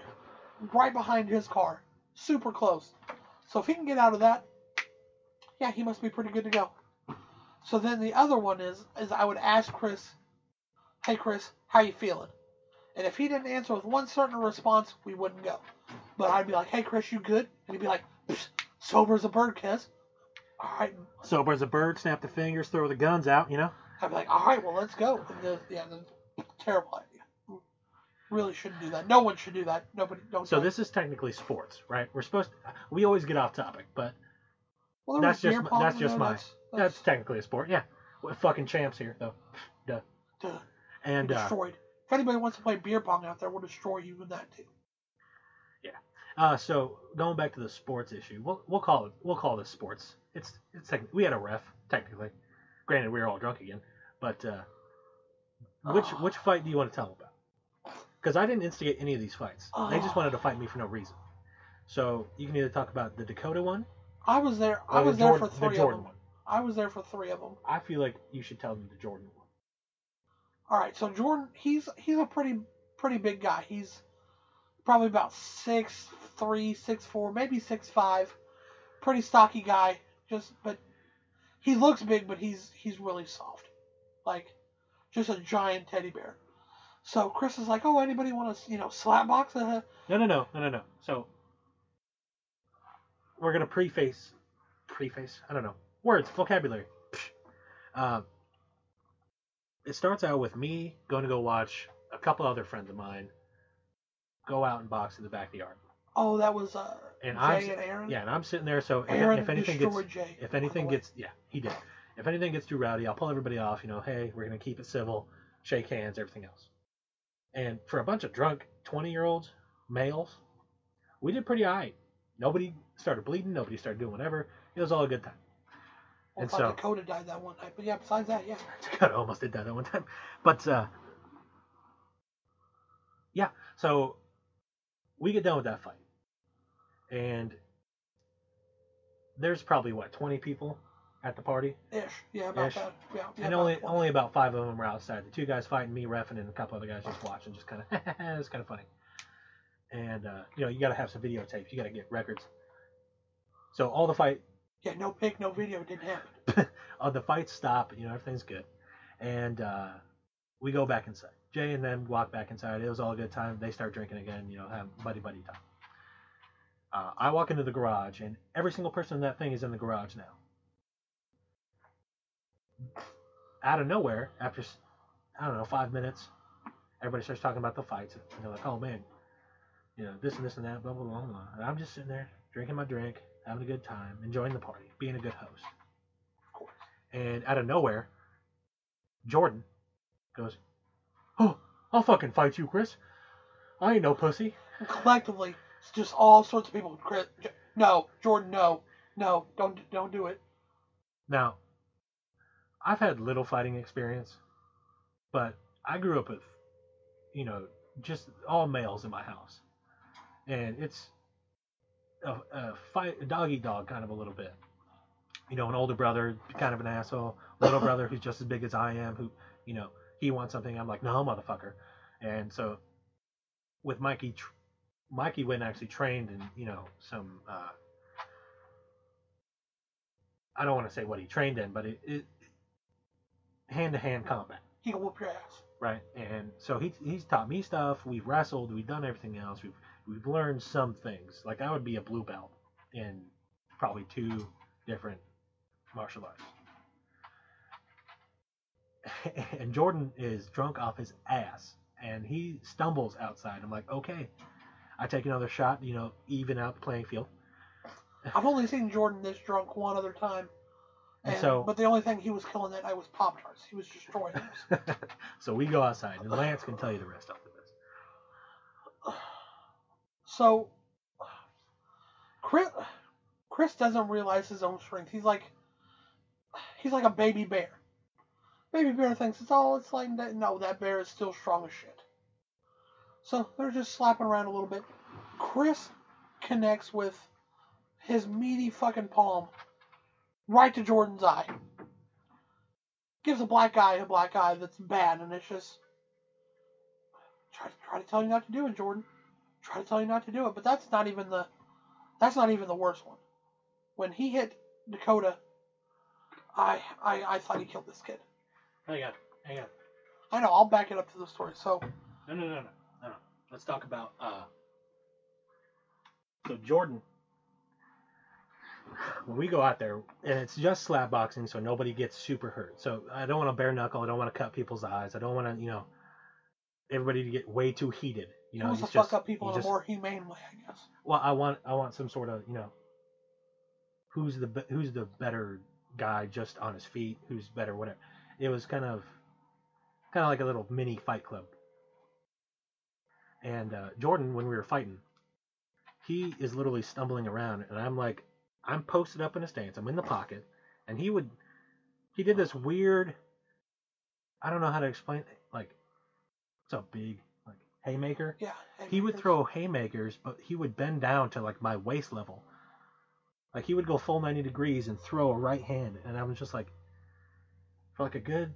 right behind his car, super close. So if he can get out of that, yeah, he must be pretty good to go. So then the other one is is I would ask Chris, "Hey Chris, how you feeling?" And if he didn't answer with one certain response, we wouldn't go. But I'd be like, "Hey Chris, you good?" And he'd be like, "Sober as a bird, Kes." All right. sober as a bird, snap the fingers, throw the guns out. You know. I'd be like, "All right, well, let's go." And the, yeah, the, terrible idea. Really shouldn't do that. No one should do that. Nobody. Don't. So this is technically sports, right? We're supposed. To, we always get off topic, but Well, that's just my- that's just my- That's, that's that's, technically a sport. Yeah, we're fucking champs here though. duh, And uh, destroyed. If anybody wants to play beer pong out there, we'll destroy you with that too. Yeah. Uh, so going back to the sports issue, we'll we'll call it we'll call this sports. It's it's techni- we had a ref technically. Granted, we were all drunk again, but uh, which Oh. which fight do you want to tell about? Because I didn't instigate any of these fights. They just Oh. wanted to fight me for no reason. So you can either talk about the Dakota one I was there. I was the, there Jordan, for the three Jordan of them. one. I was there for three of them. I feel like you should tell them the Jordan one. All right, so Jordan, he's he's a pretty pretty big guy. He's probably about six three, six four, maybe six five. Pretty stocky guy. Just but he looks big, but he's he's really soft, like just a giant teddy bear. So Chris is like, oh, anybody want to you know slap box? Uh, No, no, no, no, no, no. So we're gonna preface, preface. I don't know words, vocabulary. Um, it starts out with me going to go watch a couple other friends of mine go out and box in the backyard, oh, that was uh, and Jay I'm and Aaron. yeah, and I'm sitting there. So if, Aaron if anything gets Jay. if anything gets yeah he did if anything gets too rowdy i'll pull everybody off you know hey we're going to keep it civil shake hands everything else and for a bunch of drunk 20 year olds males we did pretty all right nobody started bleeding nobody started doing whatever. It was all a good time. Well, and so- Dakota died that one night, but yeah, besides that, yeah. Dakota almost did that that one time. But uh yeah so we get done with that fight. And there's probably what 20 people at the party Ish, yeah, about Ish. that. Yeah, yeah and only 20. only about five of them were outside. The two guys fighting me, refing, and a couple other guys just watching, just kind of it's kind of funny. And uh, you know, you got to have some videotapes. You got to get records. So all the fight, Yeah, no pic, no video, it didn't happen. all the fights stop. You know, everything's good, and uh, we go back inside. Jay and them walk back inside. It was all a good time. They start drinking again. You know, have buddy buddy time. Uh, I walk into the garage, and every single person in that thing is in the garage now. Out of nowhere, after I don't know five minutes, everybody starts talking about the fights, and they're like, "Oh man, you know this and this and that, blah blah blah." blah. And I'm just sitting there drinking my drink, having a good time, enjoying the party, being a good host. Of course. And out of nowhere, Jordan goes, "Oh, I'll fucking fight you, Chris. I ain't no pussy." Collectively, it's just all sorts of people. Chris, no, Jordan, no, no, don't don't do it. Now, I've had little fighting experience, but I grew up with, you know, just all males in my house, and it's a, a fight, a dog dog kind of a little bit. You know, an older brother, kind of an asshole. Little brother who's just as big as I am, who, you know, he wants something. I'm like, no, motherfucker. And so, with Mikey, tr- Mikey went and actually trained in, you know, some. Uh, I don't want to say what he trained in, but it, it hand-to-hand combat, He can whoop your ass. right? And so he he's taught me stuff. We've wrestled. We've done everything else. We've we've learned some things. Like I would be a blue belt in probably two different martial arts. and Jordan is drunk off his ass, and he stumbles outside. I'm like, okay. I take another shot, you know, even out the playing field. I've only seen Jordan this drunk one other time. And And, so- but the only thing he was killing that night was Pop Tarts. He was destroying those. so we go outside, and Lance can tell you the rest after this. So, Chris, Chris doesn't realize his own strength. He's like, he's like a baby bear. Baby bear thinks it's all it's like. No, that bear is still strong as shit. So they're just slapping around a little bit. Chris connects with his meaty fucking palm right to Jordan's eye. Gives a black eye a black eye that's bad, and it's just try try to tell you not to do it, Jordan try to tell you not to do it, but that's not even the that's not even the worst one. When he hit Dakota, I I, I thought he killed this kid. Hang on, hang on. I know, I'll back it up to the story. So No, no, no, no, no, no. Let's talk about. uh So Jordan, when we go out there, and it's just slap boxing, so nobody gets super hurt. So I don't want to bare knuckle. I don't want to cut people's eyes. I don't want to, you know, everybody to get way too heated. You he know, wants to it's fuck up people in just- a more humane way, I guess. Well, I want I want some sort of you know who's the who's the better guy just on his feet, who's better whatever. It was kind of kind of like a little mini fight club. And uh, Jordan, when we were fighting, he is literally stumbling around, and I'm like, I'm posted up in a stance, I'm in the pocket, and he would he did this weird. I don't know how to explain it. Like, it's a big like haymaker Yeah. and he would throw haymakers, but he would bend down to like my waist level. Like he would go full 90 degrees and throw a right hand, and I was just like, for like a good,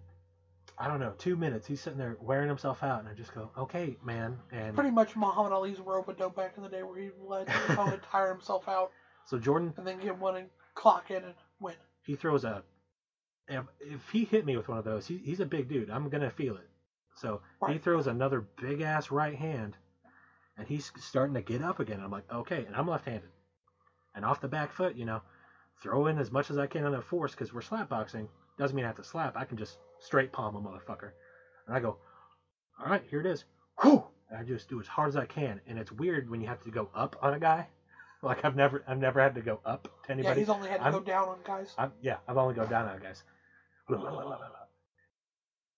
I don't know, two minutes, he's sitting there wearing himself out, and I just go, okay, man. And pretty much Muhammad Ali's rope a dope back in the day where he let his opponent tire himself out so Jordan, and then get one and clock in and win. he throws a, if, if he hit me with one of those, he, he's a big dude. I'm gonna feel it. So he Right. throws another big ass right hand, and he's starting to get up again. I'm like, okay, and I'm left-handed, and off the back foot, you know, throw in as much as I can on that force because we're slap boxing. Doesn't mean I have to slap. I can just straight palm a motherfucker, and I go, all right, here it is. Whew! And I just do as hard as I can, and it's weird when you have to go up on a guy. Like I've never, I've never had to go up to anybody. Yeah, he's only had to I'm- go down on guys. I'm, yeah, I've only go down on guys.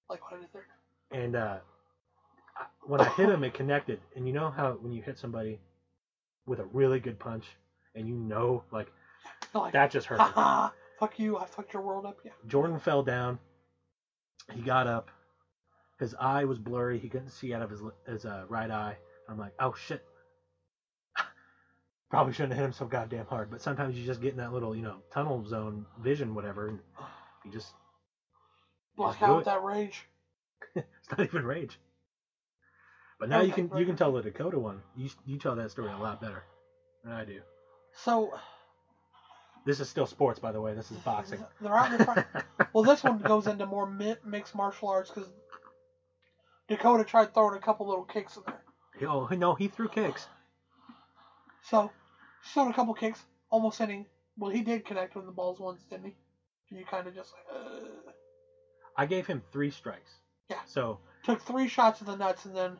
Like what I did there. And uh, I- when I hit him, it connected. And you know how when you hit somebody with a really good punch, and you know, like like, that just hurt. fuck you, I fucked your world up. Yeah. Jordan fell down. He got up. His eye was blurry. He couldn't see out of his his uh, right eye. I'm like, oh shit. Probably shouldn't have hit him so goddamn hard. But sometimes you just get in that little, you know, tunnel zone vision, whatever, and you just Block Just out that rage. It's not even rage. But now you can you can tell the Dakota one. You you tell that story a lot better than I do. So This is still sports, by the way. This is boxing. they're out in front. Well, this one goes into more mixed martial arts because Dakota tried throwing a couple little kicks in there. oh no, he threw kicks. So, throwing a couple kicks, almost hitting. Well, he did connect with the balls once, didn't he? And you kind of just like, uh, I gave him three strikes. Yeah. So took three shots at the nuts, and then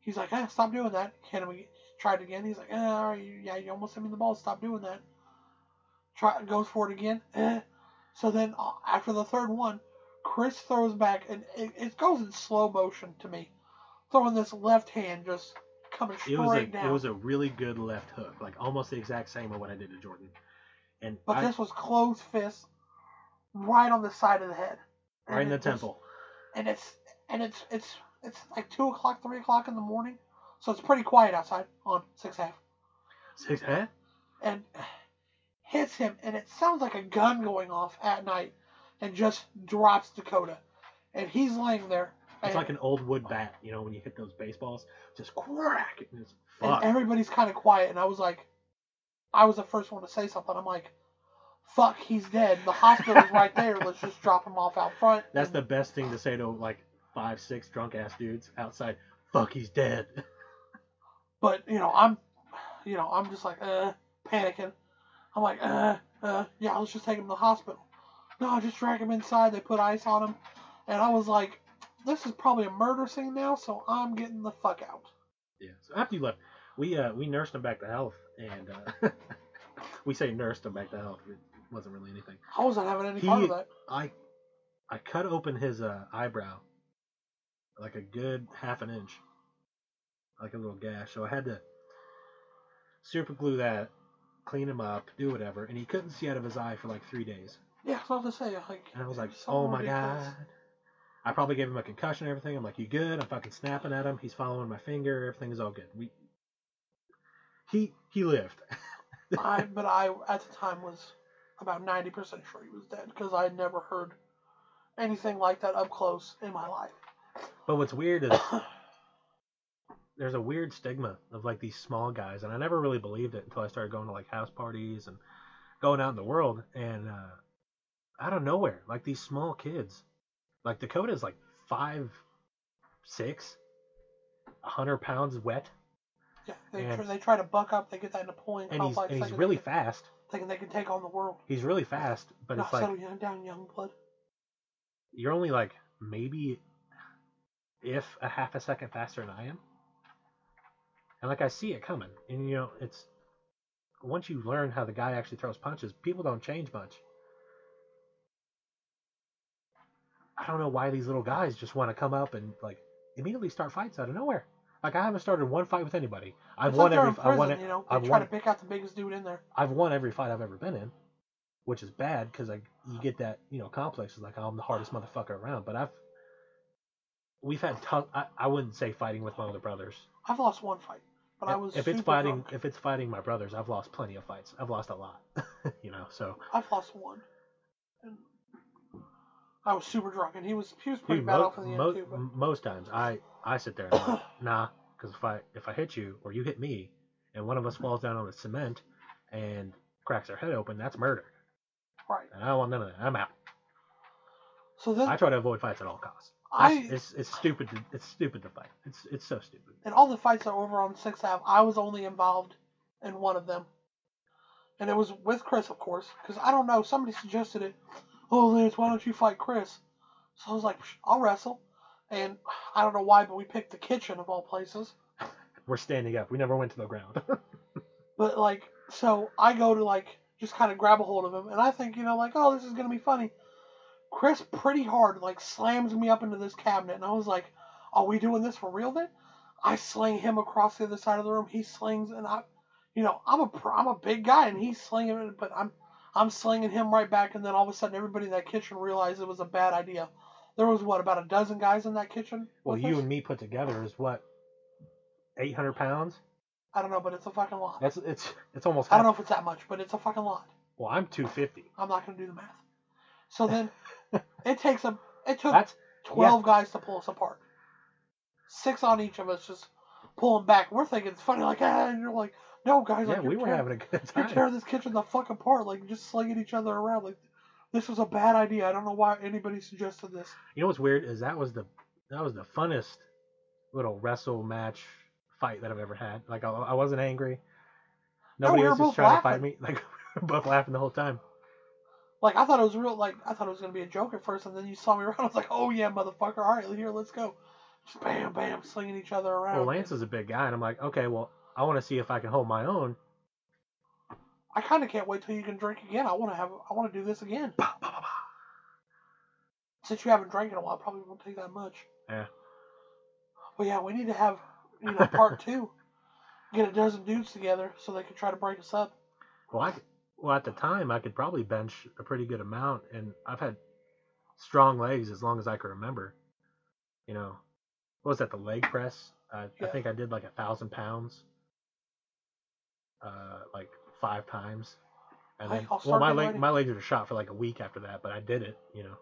he's like, eh, stop doing that. Hit him again. Tried again. He's like, eh, all right, yeah, you almost hit me in the balls. Stop doing that. try goes for it again. Eh. So then uh, after the third one, Chris throws back and it, it goes in slow motion to me, throwing this left hand just coming straight It was a down. it was a really good left hook, like almost the exact same of what I did to Jordan. And but I, this was closed fist, right on the side of the head. right in the temple. and it's and it's it's it's like two o'clock, three o'clock in the morning, so it's pretty quiet outside on Sixth Ave, Six, eh? and hits him, and it sounds like a gun going off at night, and just drops Dakota, and he's laying there, It's like an old wood bat, you know, when you hit those baseballs, just crack. And it's and everybody's kind of quiet, and I was like, I was the first one to say something. I'm like, fuck, he's dead. The hospital's right there. Let's just drop him off out front. That's And- the best thing to say to like five, six drunk ass dudes outside. Fuck, he's dead. But you know, I'm, you know, I'm just like, uh, panicking. I'm like, uh, uh, yeah, let's just take him to the hospital. No, just drag him inside. They put ice on him, and I was like, this is probably a murder scene now, so I'm getting the fuck out. Yeah. So after you left, we uh we nursed him back to health, and uh, we say nursed him back to health. It wasn't really anything. I wasn't having any He- part of that. I I cut open his uh, eyebrow like a good half an inch, like a little gash. So I had to super glue that, clean him up, do whatever, and he couldn't see out of his eye for like three days. Yeah, so I was to say, like, And I was like, oh my god. I probably gave him a concussion and everything. I'm like, you good? I'm fucking snapping at him. He's following my finger. Everything is all good. We he he lived. I, but I at the time was about ninety percent sure he was dead because I had never heard anything like that up close in my life. But what's weird is there's a weird stigma of like these small guys, and I never really believed it until I started going to like house parties and going out in the world. And uh, out of nowhere, like these small kids, like Dakota's like five, six, a hundred pounds wet, Yeah, they And- try, they try to buck up. They get that Napoleon and he's complex. and he's really they fast. thinking they can take on the world. He's really fast, but no, it's like settle young down, young blood. you're only like maybe if a half a second faster than I am. And like I see it coming. And you know, it's once you learn how the guy actually throws punches, people don't change much. I don't know why these little guys just want to come up and like immediately start fights out of nowhere. Like I haven't started one fight with anybody. I've It's won like every prison, I won you know. I've try won to pick out the biggest dude in there. I've won every fight I've ever been in, which is bad because I you get that you know complex of like I'm the hardest motherfucker around. But I've we've had tough. I, I wouldn't say fighting with my older brothers. I've lost one fight, but I was if it's fighting drunk. if it's fighting my brothers, I've lost plenty of fights. I've lost a lot, you know. So I've lost one. I was super drunk, and he was he was pretty dude, bad mo- off in the mo- end too. But most times I I sit there and I'm like, nah, because if I if I hit you or you hit me and one of us falls down on the cement and cracks our head open, that's murder, right. and I don't want none of that. I'm out. So then I try to avoid fights at all costs. I, it's, it's stupid to it's stupid to fight. It's it's so stupid. And all the fights that were over on Sixth Ave, I was only involved in one of them, and it was with Chris, of course, because I don't know. Somebody suggested it. Oh, Lance, why don't you fight Chris? So I was like, I'll wrestle, and I don't know why, but we picked the kitchen of all places. We're standing up. We never went to the ground. But like, so I go to like just kind of grab a hold of him, and I think you know like, oh, this is gonna be funny. Chris pretty hard like slams me up into this cabinet, and I was like, are we doing this for real then? I sling him across the other side of the room. He slings, and I, you know, I'm a I'm a big guy, and he's slinging, but I'm I'm slinging him right back, and then all of a sudden everybody in that kitchen realized it was a bad idea. There was what about a dozen guys in that kitchen? well, you us? and me put together is what, eight hundred pounds. I don't know, but it's a fucking lot. That's it's it's almost. I don't know if it's that much, but it's a fucking lot. Well, I'm two fifty. I'm not gonna do the math. So then it takes a it took That's twelve guys to pull us apart. Six on each of us just pulling back. We're thinking it's funny, like ah, and you're like, no guys, yeah. like, We you're were tearing, having a good you're time. tearing this kitchen the fuck apart, like just slinging each other around. Like this was a bad idea. I don't know why anybody suggested this. You know what's weird is that was the that was the funnest little wrestle match fight that I've ever had. Like I, I wasn't angry. No, Nobody we was just trying to fight me. Like we were both laughing the whole time. Like I thought it was real. Like I thought it was gonna be a joke at first, and then you saw me around. I was like, oh yeah, motherfucker. All right, here, let's go. Just bam, bam, slinging each other around. Well, Lance is a big guy, and I'm like, okay, well, I want to see if I can hold my own. I kind of can't wait till you can drink again. I want to have. I want to do this again. Bah, bah, bah. Since you haven't drank in a while, probably won't take that much. Yeah. But yeah, we need to have you know part two. Get a dozen dudes together so they can try to break us up. Well, I, well, at the time, I could probably bench a pretty good amount, and I've had strong legs as long as I can remember. You know, what was that? The leg press. Uh, I Yeah. think I did like a thousand pounds, uh, like five times. And then, I'll well, my leg, my legs were shot for like a week after that, but I did it. You know,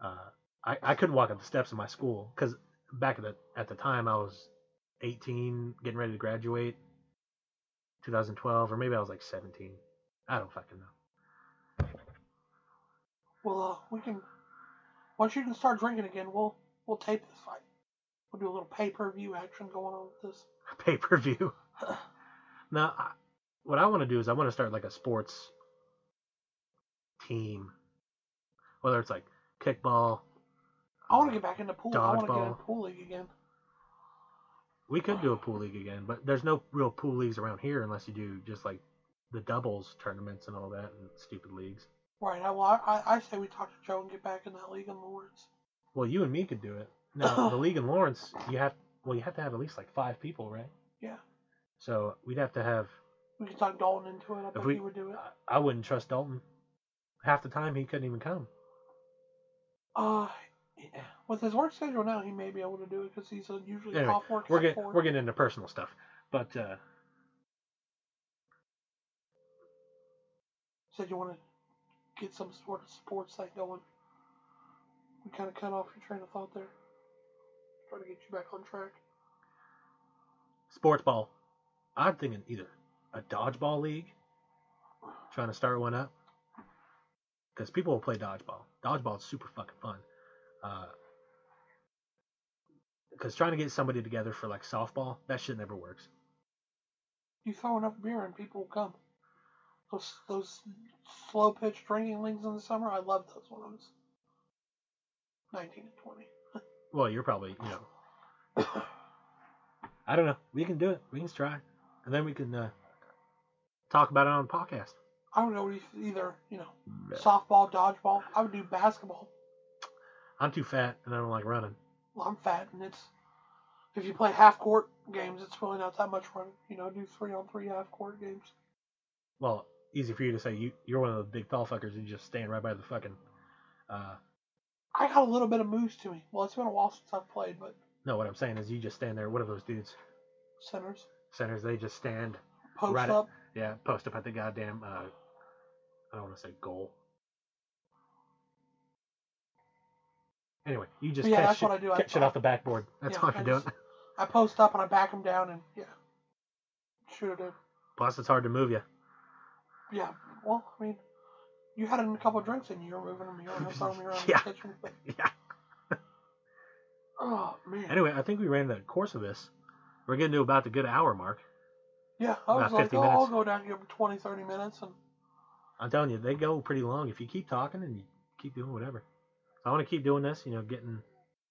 uh, I I couldn't walk up the steps of my school because back at the at the time I was 18, getting ready to graduate. 2012, or maybe I was like 17. I don't fucking know. Well, uh, we can. Once you can start drinking again, we'll we'll tape this fight. We'll do a little pay per view action going on with this. Pay per view. now, I, what I want to do is I want to start like a sports team, whether it's like kickball. I want to get back into pool. I want to get in Dodgeball. pool league again. We could do a pool league again, but there's no real pool leagues around here unless you do just like the doubles tournaments and all that and stupid leagues. Right. I, well, I, I say we talk to Joe and get back in that league in Lawrence. Well, you and me could do it. Now, the league in Lawrence, you have well, you have to have at least like five people, right? Yeah. So we'd have to have. We can talk Dalton into it. I bet we- he would do it. I wouldn't trust Dalton. Half the time he couldn't even come. Uh, yeah. with his work schedule now, he may be able to do it because he's usually Anyway, off work. We're getting four. we're getting into personal stuff, but uh, Said you want to get some sort of sports thing going. We kind of cut off your train of thought there. Try to get you back on track. sports ball. I'm thinking either a dodgeball league, trying to start one up, because people will play dodgeball. Dodgeball is super fucking fun. Uh, because trying to get somebody together for like softball, that shit never works. You throw enough beer and people will come. Those those slow pitch drinking leagues in the summer, I love those ones. Nineteen to twenty. Well, you're probably you know. I don't know. We can do it. We can try, and then we can uh, talk about it on the podcast. I go with either you know softball, dodgeball. I would do basketball. I'm too fat and I don't like running. Well, I'm fat, and it's if you play half court games, it's really not that much running. You know, do three on three half court games. Well, easy for you to say. You you're one of those big tall fuckers. You just stand right by the fucking. Uh, I got a little bit of moves to me. Well, it's been a while since I've played, but no, what I'm saying is you just stand there. What are those dudes? centers Centers. They just stand. post Right. up. Yeah, post up at the goddamn. Uh, I don't want to say goal. Anyway, you just yeah, catch that's what I do. I- catch shit off the backboard. That's Yeah, all I you're doing. just- I post up and I back them down, and yeah, shoot it in. Plus, it's hard to move you. Yeah. Well, I mean, you had a couple of drinks and you were moving them. You don't have to throw me around Yeah. the kitchen. Yeah. oh man. Anyway, I think we ran the course of this. We're getting to about the good hour mark. yeah, I was like, 50 oh, I'll go down here for 20, 30 minutes, and I'm telling you, they go pretty long if you keep talking and you keep doing whatever. So I want to keep doing this, you know, getting,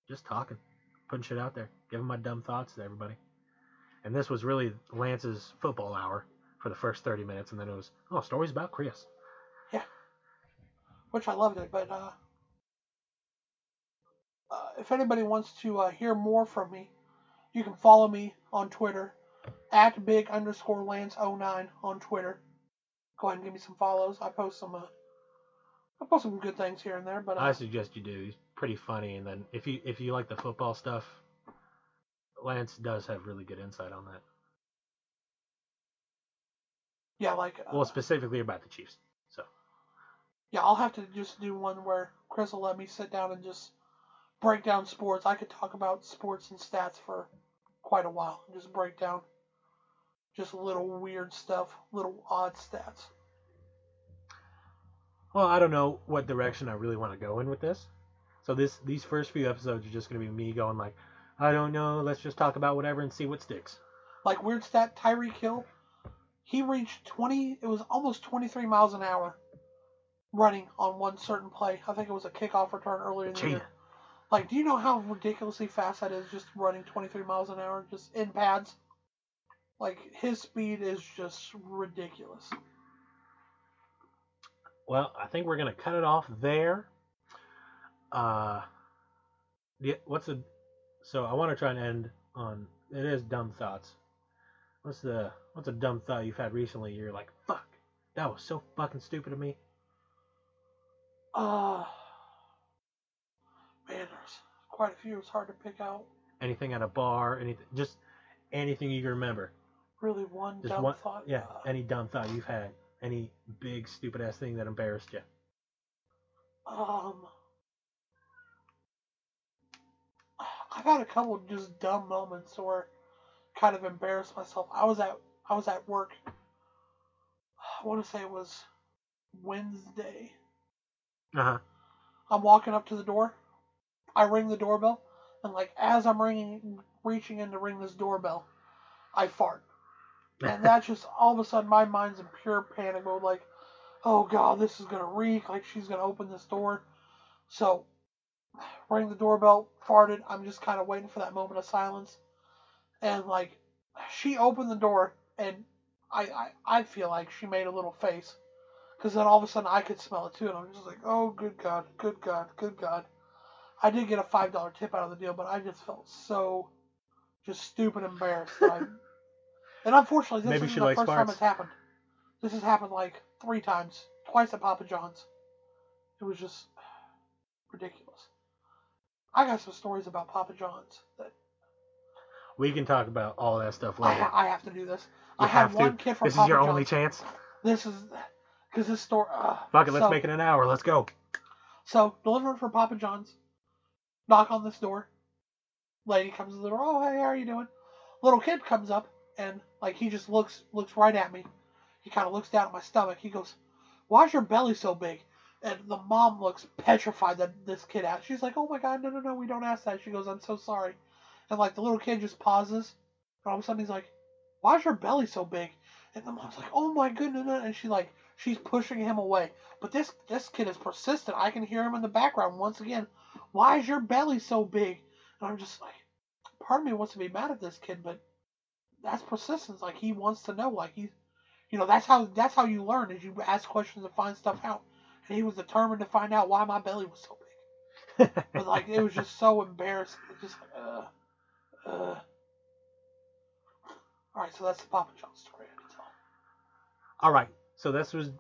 just talking, putting shit out there, giving my dumb thoughts to everybody. And this was really Lance's football hour for the first 30 minutes, and then it was, oh, stories about Chris. Which I loved it. But uh, uh, if anybody wants to uh, hear more from me, you can follow me on Twitter at big underscore lance 09 on Twitter. Go ahead and give me some follows. I post some. Uh, I post some good things here and there, but uh, I suggest you do. He's pretty funny, and then if you if you like the football stuff, Lance does have really good insight on that. yeah, like uh, Well, specifically about the Chiefs. So yeah, I'll have to just do one where Chris will let me sit down and just break down sports. I could talk about sports and stats for quite a while. Just break down just little weird stuff, little odd stats. Well, I don't know what direction I really want to go in with this. So this these first few episodes are just going to be me going like, I don't know, let's just talk about whatever and see what sticks. Like weird stat, Tyreek Hill, he reached 20. It was almost 23 miles an hour running on one certain play. I think it was a kickoff return earlier in the Gee. year. Like, do you know how ridiculously fast that is? Just running 23 miles an hour, just in pads. Like his speed is just ridiculous. well, I think we're gonna cut it off there. Uh, yeah, what's the? So I want to try and end on it is dumb thoughts. What's the what's a dumb thought you've had recently? You're like, fuck, that was so fucking stupid of me. Uh, man, there's quite a few. It's hard to pick out. Anything at a bar, anything, just anything you can remember. Really, one Just dumb one, thought. yeah, Uh, any dumb thought you've had, any big stupid ass thing that embarrassed you. Um, I've had a couple just dumb moments where kind of embarrassed myself. I was at I was at work. I want to say it was Wednesday. Uh huh. I'm walking up to the door. I ring the doorbell, and like as I'm ringing, reaching in to ring this doorbell, I fart, and that's just all of a sudden my mind's in pure panic mode. Like, oh god, this is gonna reek. Like she's gonna open this door. So, ring the doorbell, farted. I'm just kind of waiting for that moment of silence, and like, she opened the door, and I I, I feel like she made a little face. Because then all of a sudden I could smell it too, and I'm just like, oh, good God, good God, good God. I did get a five dollar tip out of the deal, but I just felt so just stupid embarrassed. I, and unfortunately, this Maybe isn't the first time it's happened. This has happened like three times, twice at Papa John's. It was just ridiculous. I got some stories about Papa John's that We can talk about all that stuff I, later. ha- I have to do this. You I had have to. kid from This Papa is your John's. only chance. This is because this story. Uh, Fuck it, let's so- make it an hour. Let's go. So, delivered from Papa John's. Knock on this door. Lady comes to the door. Oh, hey, how are you doing? Little kid comes up and like he just looks looks right at me. He kind of looks down at my stomach. He goes, "Why's your belly so big?" And the mom looks petrified that this kid asked. She's like, "Oh my god, no, no, no, we don't ask that." She goes, "I'm so sorry." And like the little kid just pauses, and all of a sudden he's like, "Why's your belly so big?" And the mom's like, "Oh my goodness!" And she like she's pushing him away. But this this kid is persistent. I can hear him in the background once again. Why is your belly so big? And I'm just like, part of me wants to be mad at this kid, but that's persistence. Like he wants to know. Like he's, you know, that's how that's how you learn is you ask questions and find stuff out. And he was determined to find out why my belly was so big. But like it was just so embarrassing. Just uh, uh. All right, so that's the Papa John story I had to tell. all right. So this was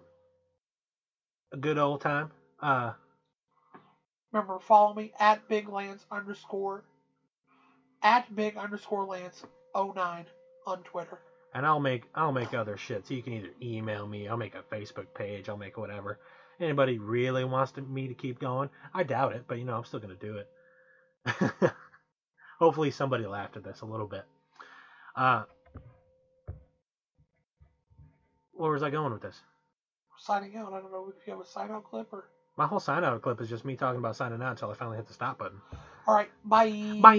a good old time. Uh, Remember, follow me at Big Lance underscore at Big underscore Lance 09 on Twitter. and I'll make I'll make other shit. So you can either email me, I'll make a Facebook page, I'll make whatever. Anybody really wants to, me to keep going? I doubt it, but you know I'm still gonna do it. Hopefully somebody laughed at this a little bit. Uh, where was I going with this? Signing out. I don't know if you have a sign out clip or. My whole sign out clip is just me talking about signing out until I finally hit the stop button. All right, bye. Bye.